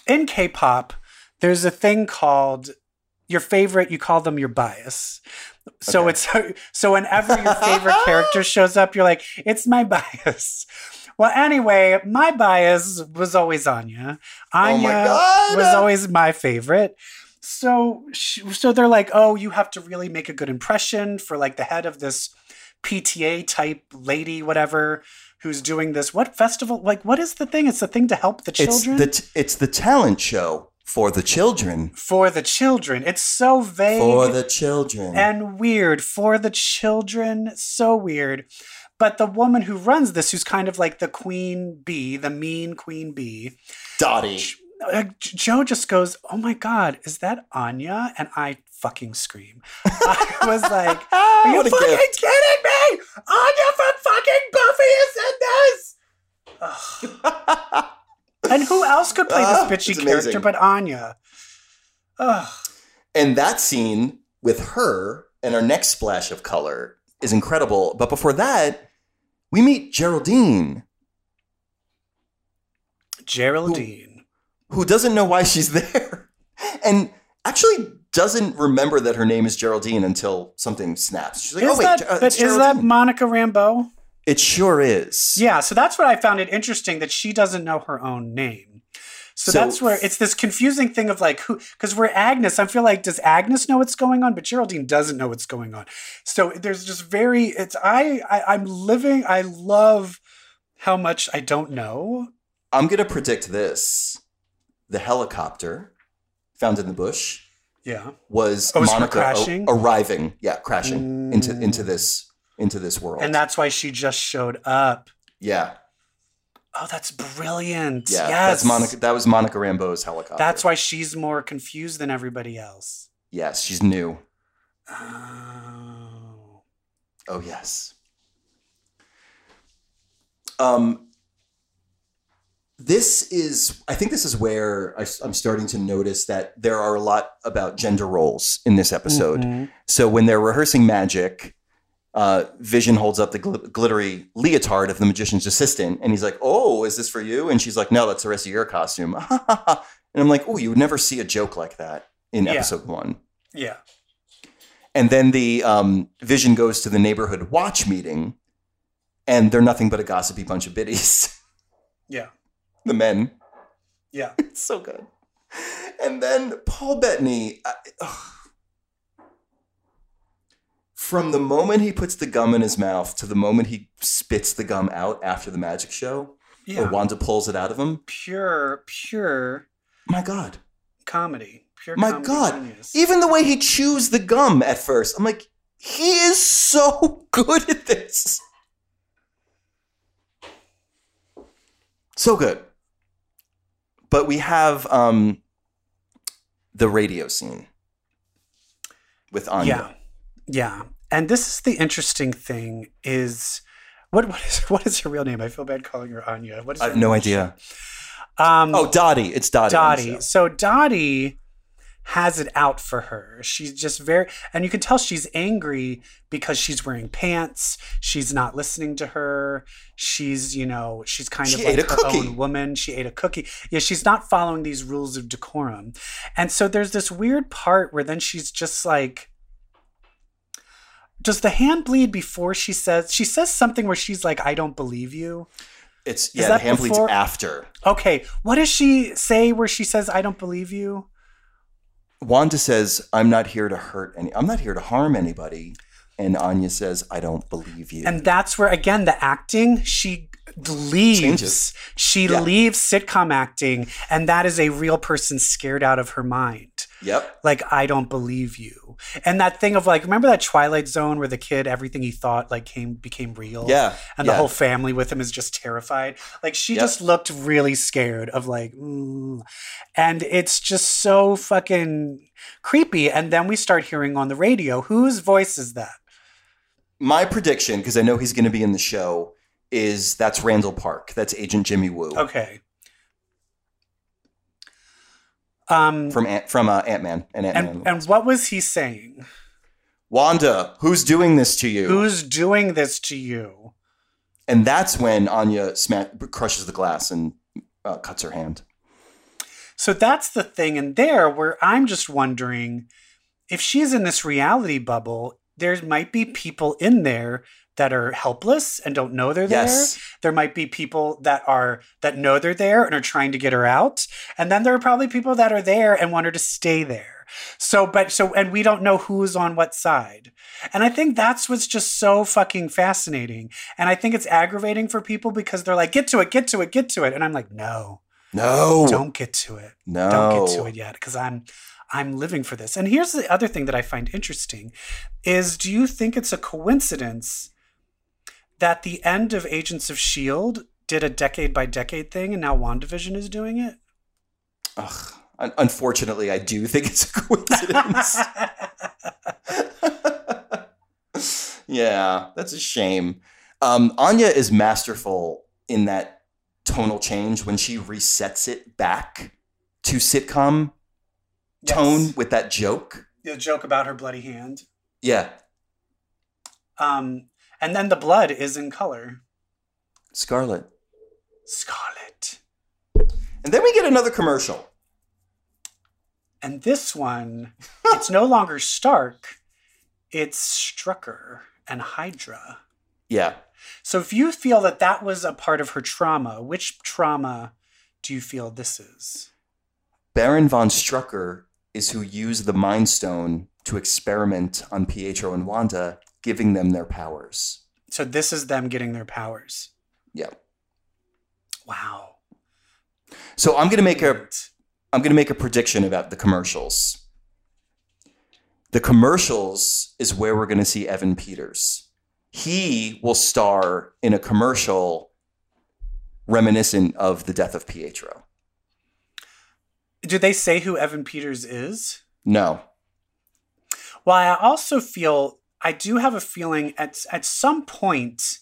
in K-pop, there's a thing called your favorite. You call them your bias. So Okay. it's so whenever your favorite character shows up, you're like, it's my bias. Well, anyway, my bias was always Anya. Oh my Anya God! was always my favorite. So, so they're like, oh, you have to really make a good impression for like the head of this PTA type lady, whatever, who's doing this. What festival? Like, what is the thing? It's the thing to help the It's children. the t- it's the talent show for the children. for the children. It's so vague For the children. and weird for the children. So weird. But the woman who runs this, who's kind of like the queen bee, the mean queen bee, Dottie. uh, Joe just goes, "Oh my god, is that Anya?" And I fucking scream. I was like, "Are you fucking gift. kidding me? Anya from fucking Buffy is in this." And who else could play Ah, this bitchy it's character amazing. but Anya? Ugh. And that scene with her and our next splash of color is incredible. But before that, we meet Geraldine, Geraldine. who doesn't know why she's there. And actually doesn't remember that her name is Geraldine until something snaps. She's like, Is oh, wait, that, but it's is that Monica Rambeau? It sure is. Yeah, so that's what I found it interesting that she doesn't know her own name. So, So- that's where it's this confusing thing of like who because we're Agnes. I feel like does Agnes know what's going on, but Geraldine doesn't know what's going on. So there's just very it's I, I I'm living. I love how much I don't know. I'm gonna predict this: the helicopter found in the bush Yeah. was Oh, Monica crashing? arriving, yeah, crashing into Mm. into this into this world. And that's why she just showed up. yeah, Oh, that's brilliant. yeah, yes. that's Monica. That was Monica Rambeau's helicopter. That's why she's more confused than everybody else. Yes, she's new. Oh. Oh yes. Um, this is, I think, this is where I, am starting to notice that there are a lot about gender roles in this episode. Mhm. So when they're rehearsing magic, uh, Vision holds up the gl- glittery leotard of the magician's assistant, and he's like, "Oh, is this for you?" And she's like, "No, that's the rest of your costume." and I'm like, "Oh, you would never see a joke like that in Yeah. episode one." Yeah. And then the um, Vision goes to the neighborhood watch meeting, and they're nothing but a gossipy bunch of biddies. Yeah. the men. Yeah. It's so good. And then Paul Bettany. I. From the moment he puts the gum in his mouth to the moment he spits the gum out after the magic show, Yeah. or Wanda pulls it out of him, pure, pure my God. comedy. Pure My comedy God. genius. Even the way he chews the gum at first, I'm like, he is so good at this. So good. But we have um, the radio scene with Anya. Yeah. Yeah. And this is the interesting thing is what what is what is her real name? I feel bad calling her Anya. What is I have no idea. Um Oh, Dottie. It's Dottie. Dottie. So Dottie has it out for her. She's just very, and you can tell she's angry because she's wearing pants. She's not listening to her. She's, you know, she's kind She of like a her cookie. own woman. She ate a cookie. Yeah, she's not following these rules of decorum. And so there's this weird part where then she's just like, does the hand bleed before she says she says something where she's like, I don't believe you? It's yeah. The hand bleeds after. Okay, what does she say where she says, I don't believe you? Wanda says, "I'm not here to hurt any. I'm not here to harm anybody." And Anya says, "I don't believe you." And that's where again the acting she leaves. Changes. She Yeah. leaves sitcom acting, and that is a real person scared out of her mind. Yep. Like I don't believe you, and that thing of like remember that Twilight Zone where the kid everything he thought like came became real. Yeah. And yeah. the whole family with him is just terrified. Like she Yep. just looked really scared of like, mm. and it's just so fucking creepy. And then we start hearing on the radio, whose voice is that? My prediction, because I know he's going to be in the show, is that's Randall Park. That's Agent Jimmy Woo Okay. Um, from Ant, from uh, Ant Man and Ant Man. and and what was he saying? Wanda, who's doing this to you? Who's doing this to you? and that's when Anya sma- crushes the glass and uh, cuts her hand. So that's the thing in there where I'm just wondering if she's in this reality bubble, there might be people in there that are helpless and don't know they're there. There might be people that are that know they're there and are trying to get her out. And then there are probably people that are there and want her to stay there. So but so and we don't know who's on what side. And I think that's what's just so fucking fascinating. And I think it's aggravating for people because they're like, get to it, get to it, get to it. And I'm like, no, No. don't get to it no. don't get to it yet because I'm I'm living for this. And here's the other thing that I find interesting is do you think it's a coincidence that the end of Agents of Shield did a decade by decade thing and now WandaVision is doing it? Ugh. Unfortunately, I do think it's a coincidence. yeah, that's a shame. Um, Anya is masterful in that tonal change when she resets it back to sitcom Yes. tone with that joke. The joke about her bloody hand. Yeah, Um, and then the blood is in color. Scarlet. Scarlet. And then we get another commercial. And this one, it's no longer Stark, it's Strucker and Hydra. Yeah. So if you feel that that was a part of her trauma, which trauma do you feel this is? Baron von Strucker is who used the Mind Stone to experiment on Pietro and Wanda, giving them their powers. So this is them getting their powers. Yeah. Wow. So I'm gonna make a. I'm gonna make a prediction about the commercials. The commercials is where we're gonna see Evan Peters. He will star in a commercial reminiscent of the death of Pietro. Do they say who Evan Peters is? No. Well, I also feel I do have a feeling at at some point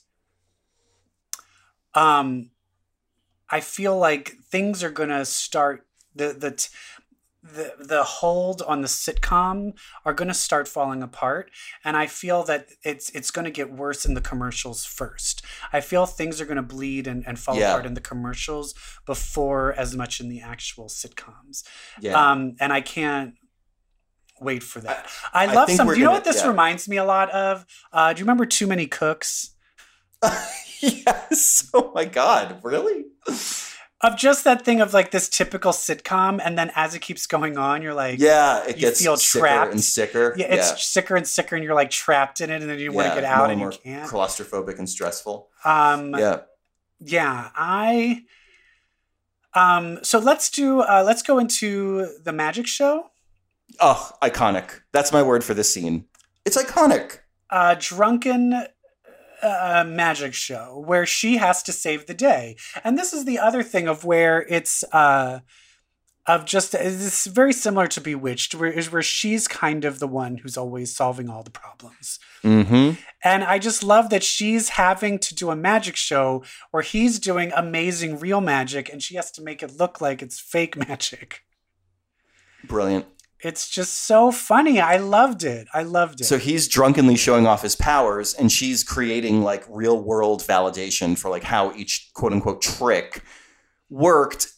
um I feel like things are going to start the the t- the the hold on the sitcom are going to start falling apart and I feel that it's it's going to get worse in the commercials first. I feel things are going to bleed and, and fall Yeah. apart in the commercials before as much in the actual sitcoms. Yeah. Um, and I can't wait for that. I, I love think some. Do you know gonna- what this yeah. reminds me a lot of? Uh, do you remember Too Many Cooks? yes. Oh my God. Really? Of just that thing of like this typical sitcom, and then as it keeps going on, you're like, Yeah. It You gets feel sicker trapped. and sicker. yeah, it's sicker and sicker, and you're like trapped in it, and then you want to get out and you can't. Claustrophobic and stressful. Um, Yeah. yeah, I. Um, so let's do. Uh, let's go into the magic show. Oh, iconic. That's my word for this scene. It's iconic. A drunken uh, magic show where she has to save the day. And this is the other thing of where it's uh, of just it's very similar to Bewitched, where is where she's kind of the one who's always solving all the problems. Mm-hmm. And I just love that she's having to do a magic show where he's doing amazing real magic, and she has to make it look like it's fake magic. Brilliant. It's just so funny. I loved it. I loved it. So he's drunkenly showing off his powers, and she's creating like real world validation for like how each quote unquote trick worked,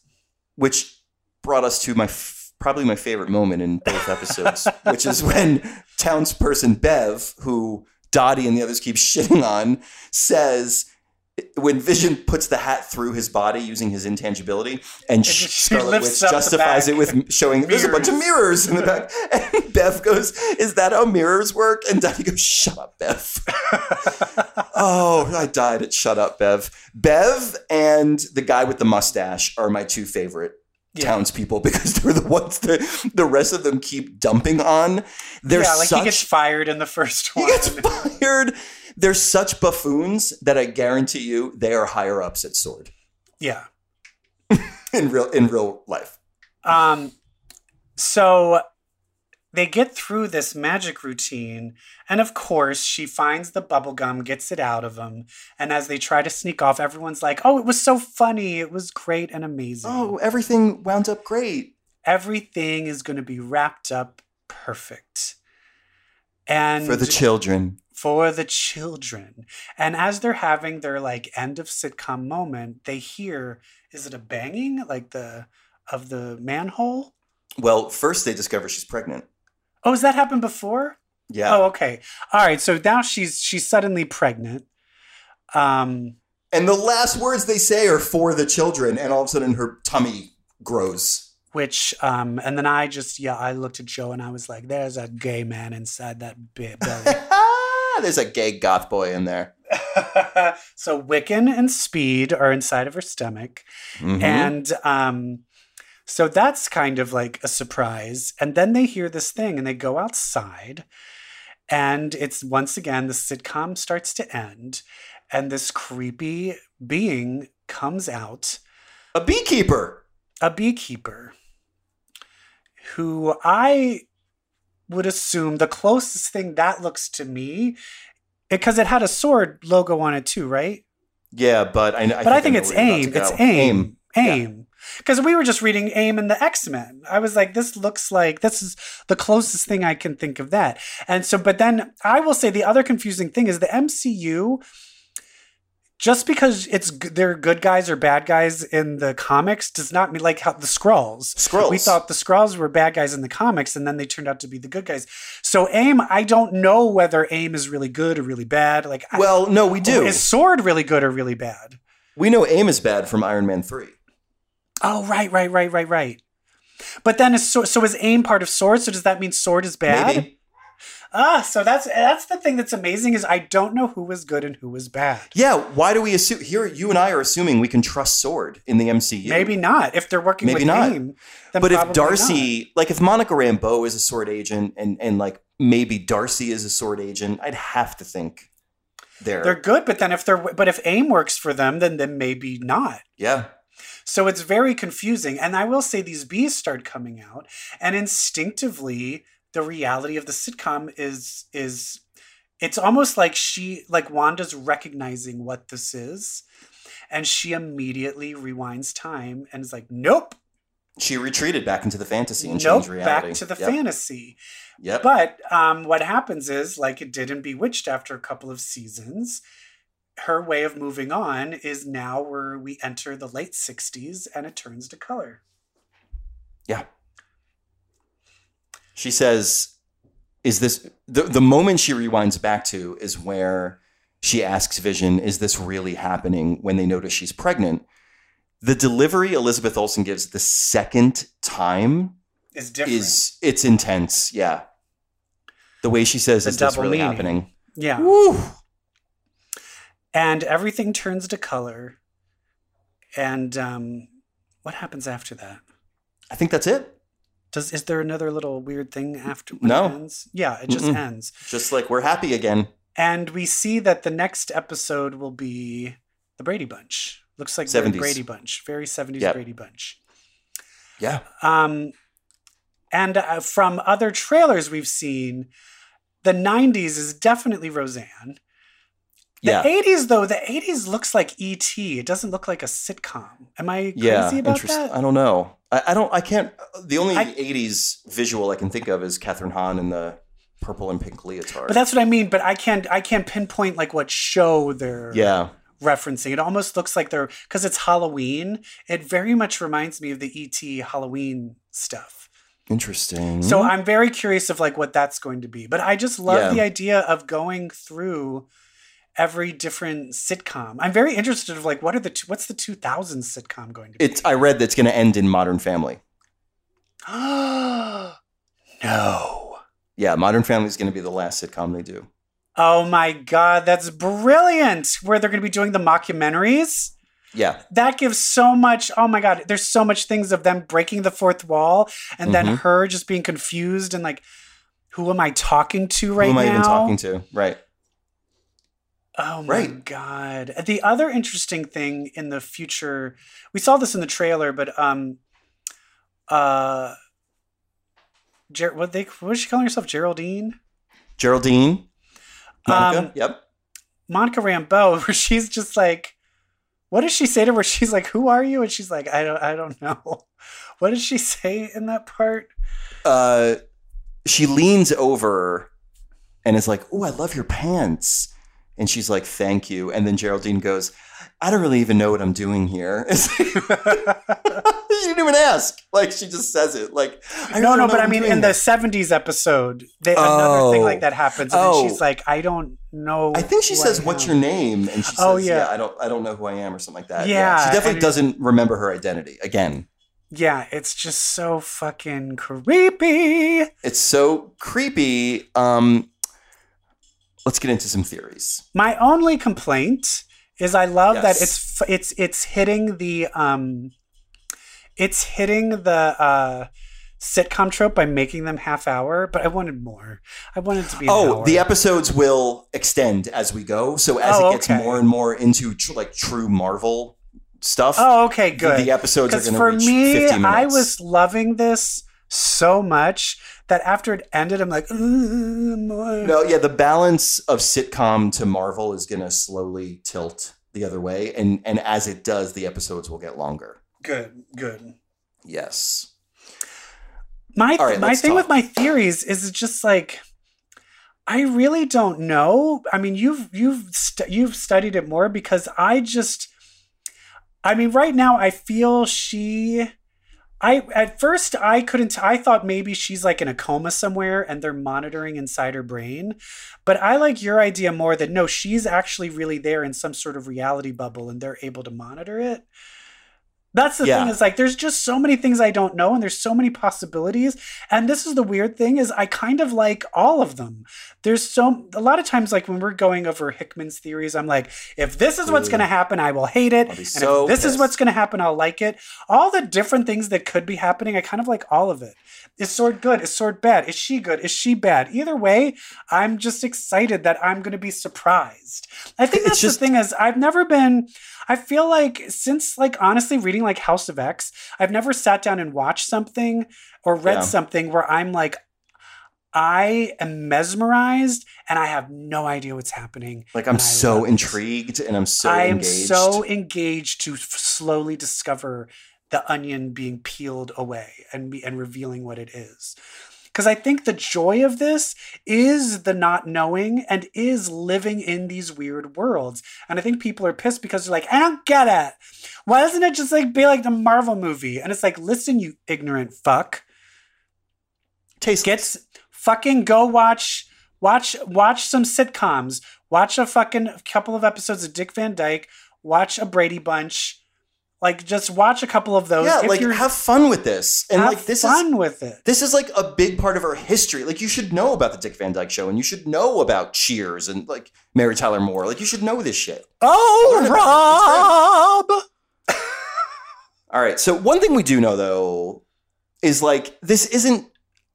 which brought us to my f- probably my favorite moment in both episodes, which is when townsperson Bev, who Dottie and the others keep shitting on, says. When Vision puts the hat through his body using his intangibility, and she Scarlet Witch justifies it with showing there's a bunch of mirrors in the back, and Bev goes, "Is that how mirrors work?" And Dottie goes, "Shut up, Bev." oh, I died at "Shut up, Bev." Bev and the guy with the mustache are my two favorite Yeah. townspeople because they're the ones that the rest of them keep dumping on. They're yeah, like such he gets fired in the first one. he gets fired. They're such buffoons that I guarantee you they are higher ups at Sword yeah. in real in real life. Um, so they get through this magic routine, and of course, she finds the bubble gum, gets it out of him, and as they try to sneak off, everyone's like, "Oh, it was so funny! It was great and amazing. Oh, everything wound up great. everything is going to be wrapped up perfect." And For the children. For the children. And as they're having their like end of sitcom moment, they hear, is it a banging like the of the manhole? Well, first they discover she's pregnant. Oh, has that happened before? Yeah. Oh, okay. All right. So now she's she's suddenly pregnant. Um, And the last words they say are for the children, and all of a sudden her tummy grows. which um, and then I just yeah, I looked at Joe and I was like, "There's a gay man inside that bi- belly." There's a gay goth boy in there. so Wiccan and Speed are inside of her stomach. Mhm. And um, so that's kind of like a surprise. And then they hear this thing and they go outside. And it's once again, the sitcom starts to end. And this creepy being comes out, a beekeeper. a beekeeper, who I would assume the closest thing that looks to me, because it had a sword logo on it too, right? Yeah, but I, I but I think know it's AIM. It's to go. AIM. Yeah. AIM. Because we were just reading AIM and the X Men. I was like, this looks like this is the closest thing I can think of that. And so, but then I will say the other confusing thing is the MCU. Just because it's they're good guys or bad guys in the comics does not mean like how the Skrulls. Skrulls. We thought the Skrulls were bad guys in the comics, and then they turned out to be the good guys. So AIM, I don't know whether AIM is really good or really bad. Like, I- Well, no, we do. is Sword really good or really bad? We know AIM is bad from Iron Man 3. Oh, right, right, right, right, right. But then is so, so is aim part of sword? So does that mean sword is bad? Maybe. Ah, so that's that's the thing that's amazing is I don't know who was good and who was bad. Yeah, why do we assume here? You and I are assuming we can trust Sword in the MCU. Maybe not if they're working Maybe with not. aim. But if Darcy, like if Monica Rambeau is a sword agent, and and like maybe Darcy is a sword agent, I'd have to think they're, they're good, but then if they're but if aim works for them, then then maybe not. yeah. So it's very confusing. And I will say these bees start coming out, and instinctively, the reality of the sitcom is is it's almost like she like Wanda's recognizing what this is, and she immediately rewinds time and is like, Nope, She retreated back into the fantasy and nope, changed reality. back to the Yep. fantasy. Yep. But um, what happens is, like it did in Bewitched after a couple of seasons, her way of moving on is now where we enter the late 60s and it turns to color. Yeah. She says, "Is this the the moment she rewinds back to is where she asks Vision, "Is this really happening?" When they notice she's pregnant." The delivery Elizabeth Olsen gives the second time Is different. is it's intense. Yeah, the way she says, The "Is this really meaning. happening?" yeah. Woo! And everything turns to color. And um, what happens after that? I think that's it. Does is there another little weird thing after when No. it ends? Yeah, it just Mm-mm. ends. Just like we're happy again. And we see that the next episode will be the Brady Bunch. Looks like very 70s. Brady Bunch, very 70s Yep. Brady Bunch. Yeah. Um, and uh, from other trailers we've seen, the 90s is definitely Roseanne. The 80s, though, the 80s looks like E.T. It doesn't look like a sitcom. Am I crazy Yeah, about that? I don't know. I, I don't. I can't. The only I- '80s visual I can think of is Kathryn Hahn in the purple and pink leotard. But that's what I mean. But I can't. I can't pinpoint like what show they're yeah, referencing. It almost looks like they're because it's Halloween. It very much reminds me of the E.T. Halloween stuff. interesting. So I'm very curious of like what that's going to be. But I just love Yeah. the idea of going through every different sitcom. I'm very interested of like what are the two, what's the 2000s sitcom going to be? it's. I read that's going to end in Modern Family. Oh no. Yeah, Modern Family is going to be the last sitcom they do. Oh my god, that's brilliant. Where they're going to be doing the mockumentaries. Yeah, That gives so much. Oh my god, there's so much things of them breaking the fourth wall and then Mhm. her just being confused and like who am I talking to right now? who am I now? even talking to? Right. Oh my Right. god. The other interesting thing in the future, we saw this in the trailer, but um uh Ger- what they what was she calling herself? Geraldine? Geraldine. Monica. Um, yep. Monica Rambeau, where she's just like what does she say to her? She's like, Who are you? And she's like, I don't I don't know. What does she say in that part? Uh, she leans over and is like, "Oh, I love your pants." And she's like, "Thank you." And then Geraldine goes, "I don't really even know what I'm doing here." she didn't even ask. Like she just says it. Like I no, no, don't know but I mean, in the '70s episode, they, another thing Oh. like that happens, and Oh. then she's like, "I don't know." I think she says, I "What's am." your name?" And she says, Oh, yeah. yeah. I don't, I don't know who I am," or something like that. Yeah, she definitely doesn't remember her identity. Again, Yeah, it's just so fucking creepy. it's so creepy. Um, let's get into some theories. My only complaint is I love that it's it's it's hitting the um it's hitting the uh sitcom trope by making them half hour, but I wanted more. I wanted to be Oh, the episodes will extend as we go. So as Oh, it gets okay. more and more into tr- like true Marvel stuff, Oh, okay, good. the episodes are going to for reach me, 50 minutes. I was loving this so much that after it ended, I'm like, more. No, yeah, the balance of sitcom to Marvel is going to slowly tilt the other way, and and as it does, the episodes will get longer. Good, good. Yes. My All right, my thing with my theories is just like I really don't know. I mean, you've you've stu- you've studied it more because I just I mean, right now I feel she I at first I couldn't I thought maybe she's like in a coma somewhere and they're monitoring inside her brain. But I like your idea more that no, she's actually really there in some sort of reality bubble and they're able to monitor it. That's the Yeah. thing is like there's just so many things I don't know and there's so many possibilities. And this is the weird thing is I kind of like all of them. There's so a lot of times like when we're going over Hickman's theories, I'm like, if this is what's gonna happen, I will hate it. And so if this is what's gonna happen, I'll like it. All the different things that could be happening, I kind of like all of it. Is Sword good? Is Sword bad? Is she good? Is she bad? Either way, I'm just excited that I'm gonna be surprised. I think that's just- the thing is I've never been I feel like since like honestly reading like House of X, I've never sat down and watched something or read Yeah. something where I'm like I am mesmerized and I have no idea what's happening. Like I'm so intrigued and I'm so I am so engaged to f- slowly discover the onion being peeled away and and revealing what it is. Because I think the joy of this is the not knowing and is living in these weird worlds. And I think people are pissed because they're like, I don't get it. Why doesn't it just like be like the Marvel movie? And it's like, listen, you ignorant fuck Taste gets fucking go watch watch watch some sitcoms watch a fucking couple of episodes of dick van dyke watch a brady bunch like just watch a couple of those yeah, like you're have fun with this. And have like this is fun with it this is like a big part of our history. Like you should know about the Dick Van Dyke Show, and you should know about Cheers and like Mary Tyler Moore. Like you should know this shit. Oh rob All right. So one thing we do know though is like this isn't.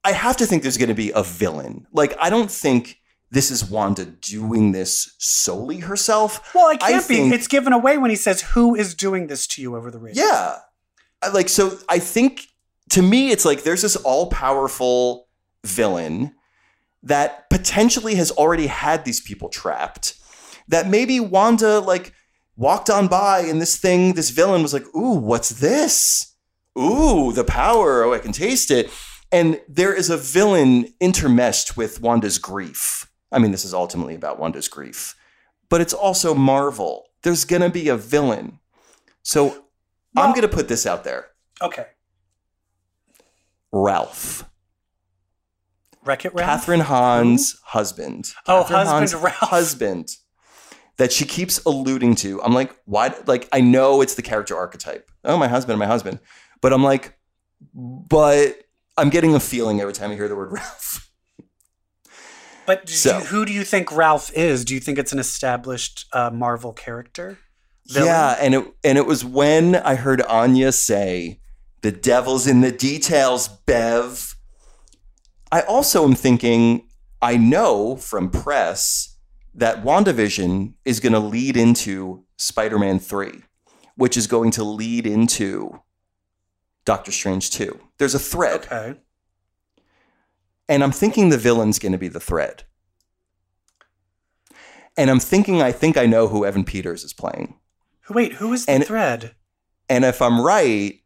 I have to think there's going to be a villain. Like I don't think this is Wanda doing this solely herself. well it I can't be think- it's given away when he says who is doing this to you over the radio Yeah. Like, so I think to me, it's like there's this all powerful villain that potentially has already had these people trapped. That maybe Wanda, like, walked on by and this thing, this villain was like, ooh, what's this? Ooh, the power. Oh, I can taste it. And there is a villain intermeshed with Wanda's grief. I mean, this is ultimately about Wanda's grief, but it's also Marvel. There's going to be a villain. So I'm going to put this out there okay Ralph. wreck it Ralph? Kathryn Hahn's husband. Oh, Kathryn husband Hahn's Ralph. Husband. That she keeps alluding to. I'm like, why? Like, I know it's the character archetype. Oh, my husband, my husband. But I'm like, but I'm getting a feeling every time I hear the word Ralph. But do So- you, who do you think ralph is do you think it's an established uh, marvel character Villain? Yeah, and it and it was when I heard Anya say, "The devil's in the details, Bev." I also am thinking, I know from press that WandaVision is going to lead into Spider-Man 3, which is going to lead into Doctor Strange 2. There's a thread, okay and I'm thinking the villain's going to be the thread. And I'm thinking I think I know who Evan Peters is playing. wait who is the And- thread And if I'm right,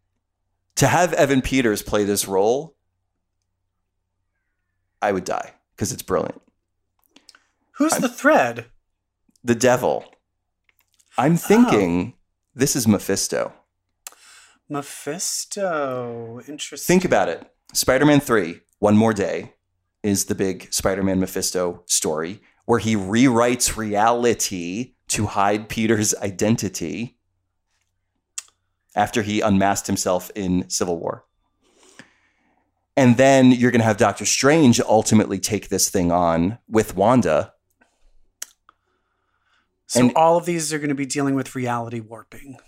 to have Evan Peters play this role, I would die because it's brilliant. who's I'm- the thread The devil. I'm oh. thinking this is Mephisto. Mephisto. Interesting. Think about it. Spider Man 3, One More Day, is the big Spider Man Mephisto story where he rewrites reality to hide Peter's identity after he unmasked himself in Civil War. And then you're going to have Doctor Strange ultimately take this thing on with Wanda. So and- all of these are going to be dealing with reality warping.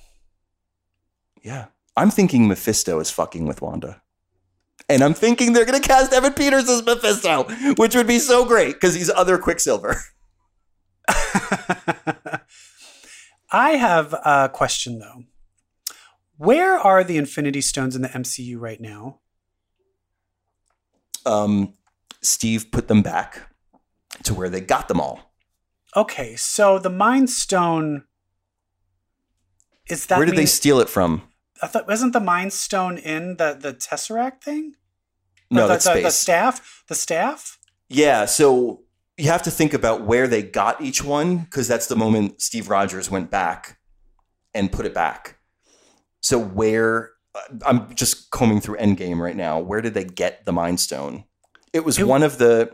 Yeah. I'm thinking Mephisto is fucking with Wanda. And I'm thinking they're going to cast Evan Peters as Mephisto, which would be so great because he's other Quicksilver. I have a question though. Where are the Infinity Stones in the MCU right now? Um, Steve put them back to where they got them all. Okay, so the Mind Stone is that where did they steal it from? I thought wasn't the Mind Stone in the the Tesseract thing? No, the, that's the, the staff. The staff. Yeah, so you have to think about where they got each one because that's the moment Steve Rogers went back and put it back. So where uh, I'm just combing through Endgame right now. Where did they get the Mind Stone? It was It- one of the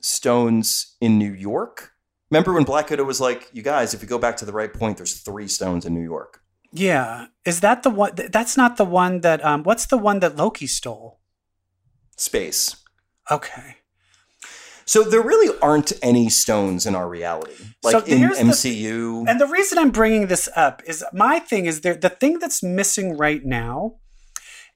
stones in New York. Remember when Black Widow was like, "You guys, if you go back to the right point, there's three stones in New York." Yeah. Is that the one? That's not the one that. Um, what's the one that Loki stole? Space. Okay. So there really aren't any stones in our reality, like So in here's the- MCU. And the reason I'm bringing this up is my thing is there. The thing that's missing right now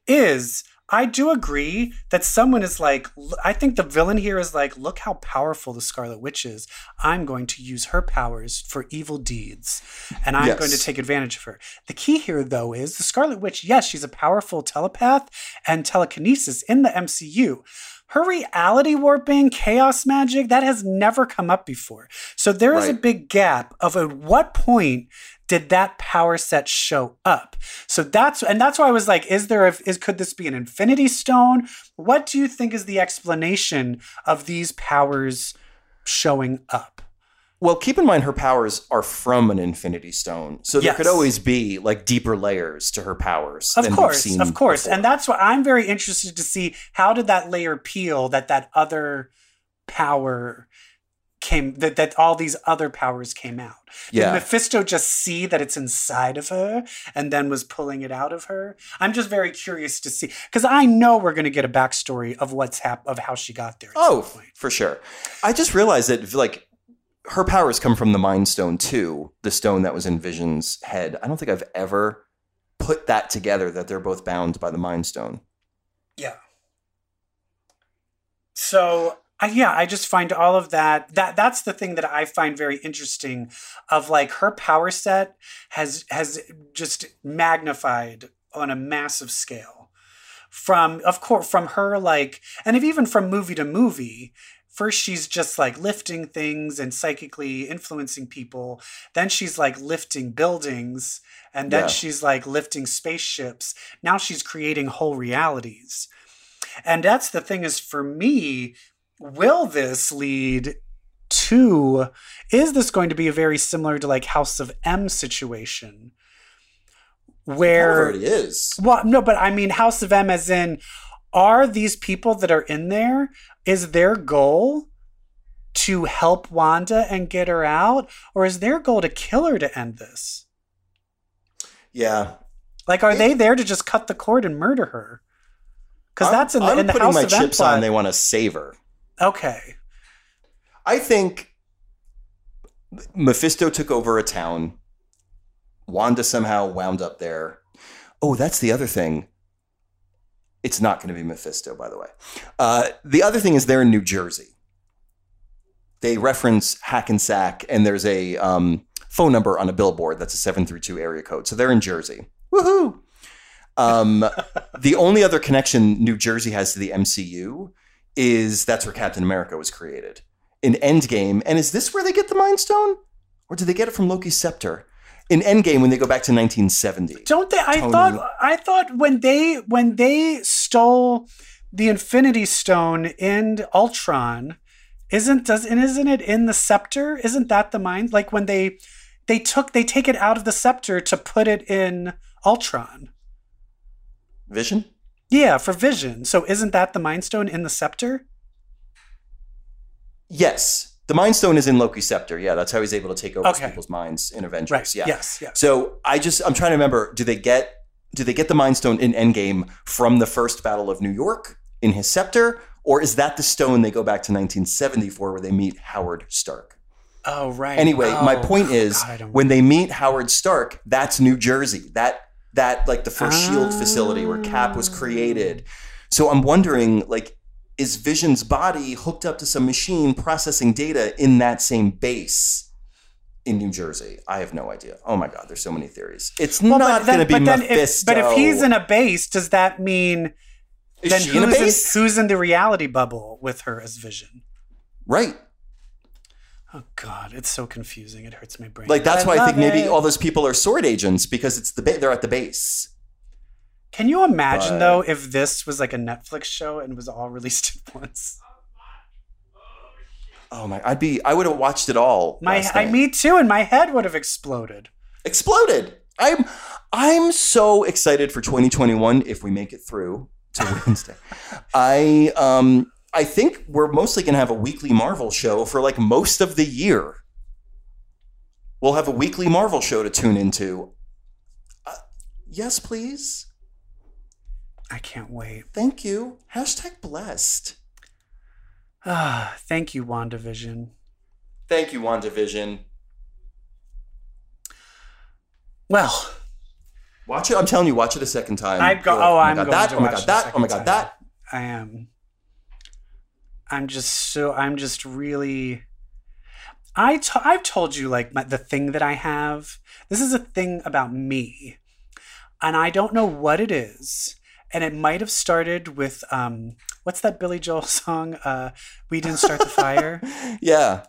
is I do agree that someone is like. I think the villain here is like, look how powerful the Scarlet Witch is. I'm going to use her powers for evil deeds, and I'm Yes. going to take advantage of her. The key here, though, is the Scarlet Witch. Yes, she's a powerful telepath and telekinesis in the MCU. Her reality warping, chaos magic, that has never come up before. So there is a big gap of at what point did that power set show up? So that's and that's why I was like, is there a, is could this be an infinity stone? What do you think is the explanation of these powers showing up? well, keep in mind her powers are from an Infinity Stone, so there Yes. could always be like deeper layers to her powers. Of course, seen of course. before. And that's why I'm very interested to see how did that layer peel that that other power came that, that all these other powers came out. Did yeah, Mephisto just see that it's inside of her and then was pulling it out of her? I'm just very curious to see because I know we're going to get a backstory of what's hap- of how she got there. Oh, for sure. I just realized that like her powers come from the Mind Stone too, the stone that was in Vision's head. I don't think I've ever put that together that they're both bound by the Mind Stone. Yeah. So I yeah, I just find all of that that that's the thing that I find very interesting of like her power set has has just magnified on a massive scale. From of course from her like and if even from movie to movie, first she's just like lifting things and psychically influencing people, then she's like lifting buildings and then Yeah. she's like lifting spaceships. Now she's creating whole realities. And that's the thing is for me, will this lead to is this going to be a very similar to like House of M situation? Where it is. well, no, but I mean House of M as in are these people that are in there is their goal to help Wanda and get her out or is their goal to kill her to end this? Yeah, Like are they there to just cut the cord and murder her? Cuz that's in the I'm in the putting House my of M chips plot. on. They want to save her. Okay. I think Mephisto took over a town. Wanda somehow wound up there. Oh, that's the other thing. It's not going to be Mephisto, by the way. Uh, the other thing is they're in New Jersey. They reference Hackensack, and there's a um, phone number on a billboard that's a 732 area code. So they're in Jersey. Woohoo! Um, the only other connection New Jersey has to the MCU is that's where Captain America was created in Endgame. And is this where they get the Mind Stone? Or did they get it from Loki's scepter? In Endgame, when they go back to 1970. Don't they? I Tony. thought I thought when they when they stole the Infinity Stone in Ultron, isn't does and isn't it in the scepter? Isn't that the mind? Like when they they took they take it out of the scepter to put it in Ultron. Vision? Yeah, for Vision. So isn't that the Mind Stone in the scepter? Yes. The Mind Stone is in Loki's scepter. Yeah, that's how he's able to take over Okay. people's minds in Avengers. Right. Yeah. Yes. Yes. So I just I'm trying to remember, do they get do they get the Mind Stone in Endgame from the first Battle of New York in his scepter? Or is that the stone they go back to 1974 where they meet Howard Stark? Oh right. Anyway, my Oh, point is God, when they meet Howard Stark, that's New Jersey. That that like the first shield facility where Cap was ah. created. So I'm wondering like is Vision's body hooked up to some machine processing data in that same base in New Jersey? I have no idea. Oh my god, there's so many theories. It's Well, not going to be but then if- Mephisto. but if he's in a base, does that mean is then who's in a base? who's in the reality bubble with her as Vision? right. Oh God, it's so confusing. It hurts my brain. Like that's why I think love maybe all those people are sword agents because it's the ba- they're at the base. Can you imagine But- though if this was like a Netflix show and was all released at once? Oh my! I'd be. I would have watched it all. My, last I, me too, and my head would have exploded. exploded. I'm I'm so excited for 2021 if we make it through to Wednesday. I um I think we're mostly going to have a weekly Marvel show for like most of the year. We'll have a weekly Marvel show to tune into. Uh, Yes, please. I can't wait. Thank you. Hashtag blessed. Ah, thank you, WandaVision. Thank you, WandaVision. Well, Watch it. I'm telling you, watch it a second time. I've go- You're oh, I'm my going God, that. to Oh my watch god, that. Oh my god, that. I am. I'm just so. I'm just really. I t- I've told you like my, the thing that I have. This is a thing about me, and I don't know what it is. And it might have started with um, what's that Billy Joel song? Uh, we didn't start the fire. Yeah.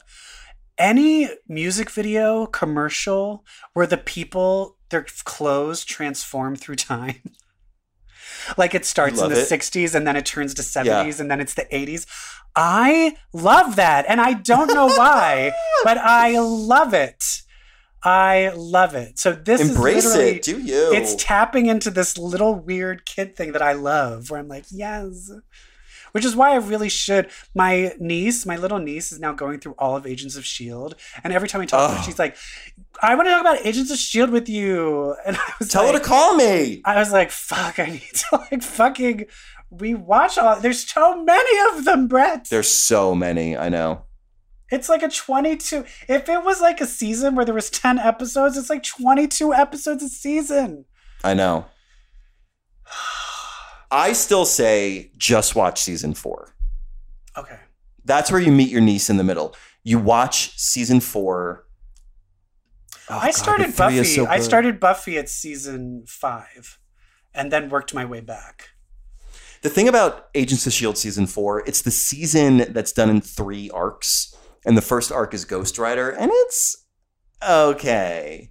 any music video commercial where the people their clothes transform through time like it starts in the it. 60s and then it turns to 70s Yeah. and then it's the 80s i love that and i don't know why but i love it i love it so this Embrace is it. Do you? it's tapping into this little weird kid thing that I love where I'm like, yes. Which is why I really should. My niece, my little niece, is now going through all of Agents of S.H.I.E.L.D. And every time we talk to her, Oh. she's like, I want to talk about Agents of S.H.I.E.L.D. with you. And I was Tell like, her to call me. I was like, fuck, I need to like fucking. We watch all. There's so many of them, Brett. There's so many. I know. It's like a 22. If it was like a season where there was 10 episodes, it's like 22 episodes a season. I know. I still say just watch season four. Okay. That's where you meet your niece in the middle. You watch season four. Oh, I God, started but three is Buffy. so I started Buffy at season five, and then worked my way back. The thing about Agents of S.H.I.E.L.D. season four, it's the season that's done in three arcs. And the first arc is Ghost Rider, and it's okay.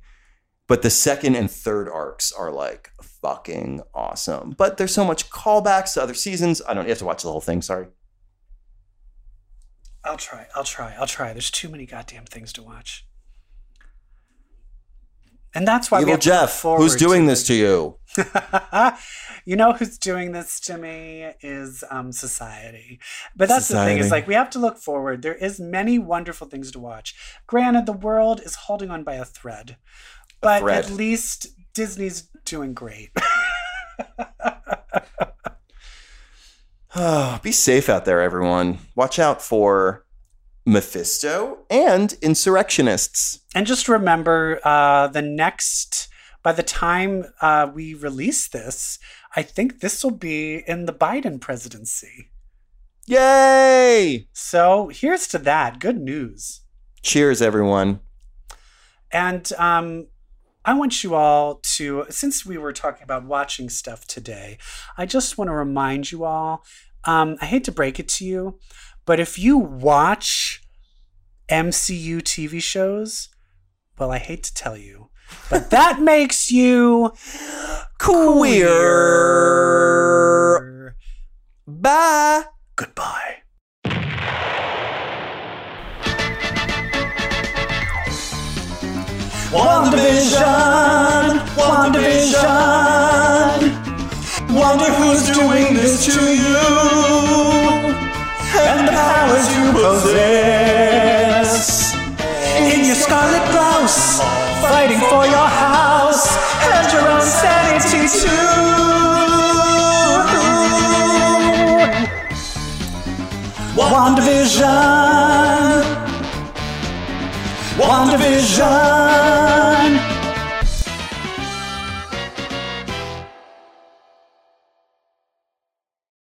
But the second and third arcs are like fucking awesome. But there's so much callbacks to other seasons. I don't you have to watch the whole thing, sorry. I'll try. I'll try. I'll try. There's too many goddamn things to watch, and that's why Evil Jeff, who's doing this to you? you know who's doing this to me is um, society. But that's the thing. Is like we have to look forward. There is many wonderful things to watch. Granted, the world is holding on by a thread, but thread. at least Disney's doing great. Be safe out there, everyone. Watch out for Mephisto and insurrectionists. And just remember, uh, the next, by the time uh, we release this, I think this will be in the Biden presidency. Yay! So here's to that. Good news. Cheers, everyone. And um, I want you all to, since we were talking about watching stuff today, I just want to remind you all um, I hate to break it to you, but if you watch MCU TV shows, well, I hate to tell you, but that makes you Queer. Bye. Goodbye. WandaVision, WandaVision. Wonder who's doing this to you and the powers you possess. In your scarlet blouse, fighting for your house and your own sanity too. WandaVision. WandaVision.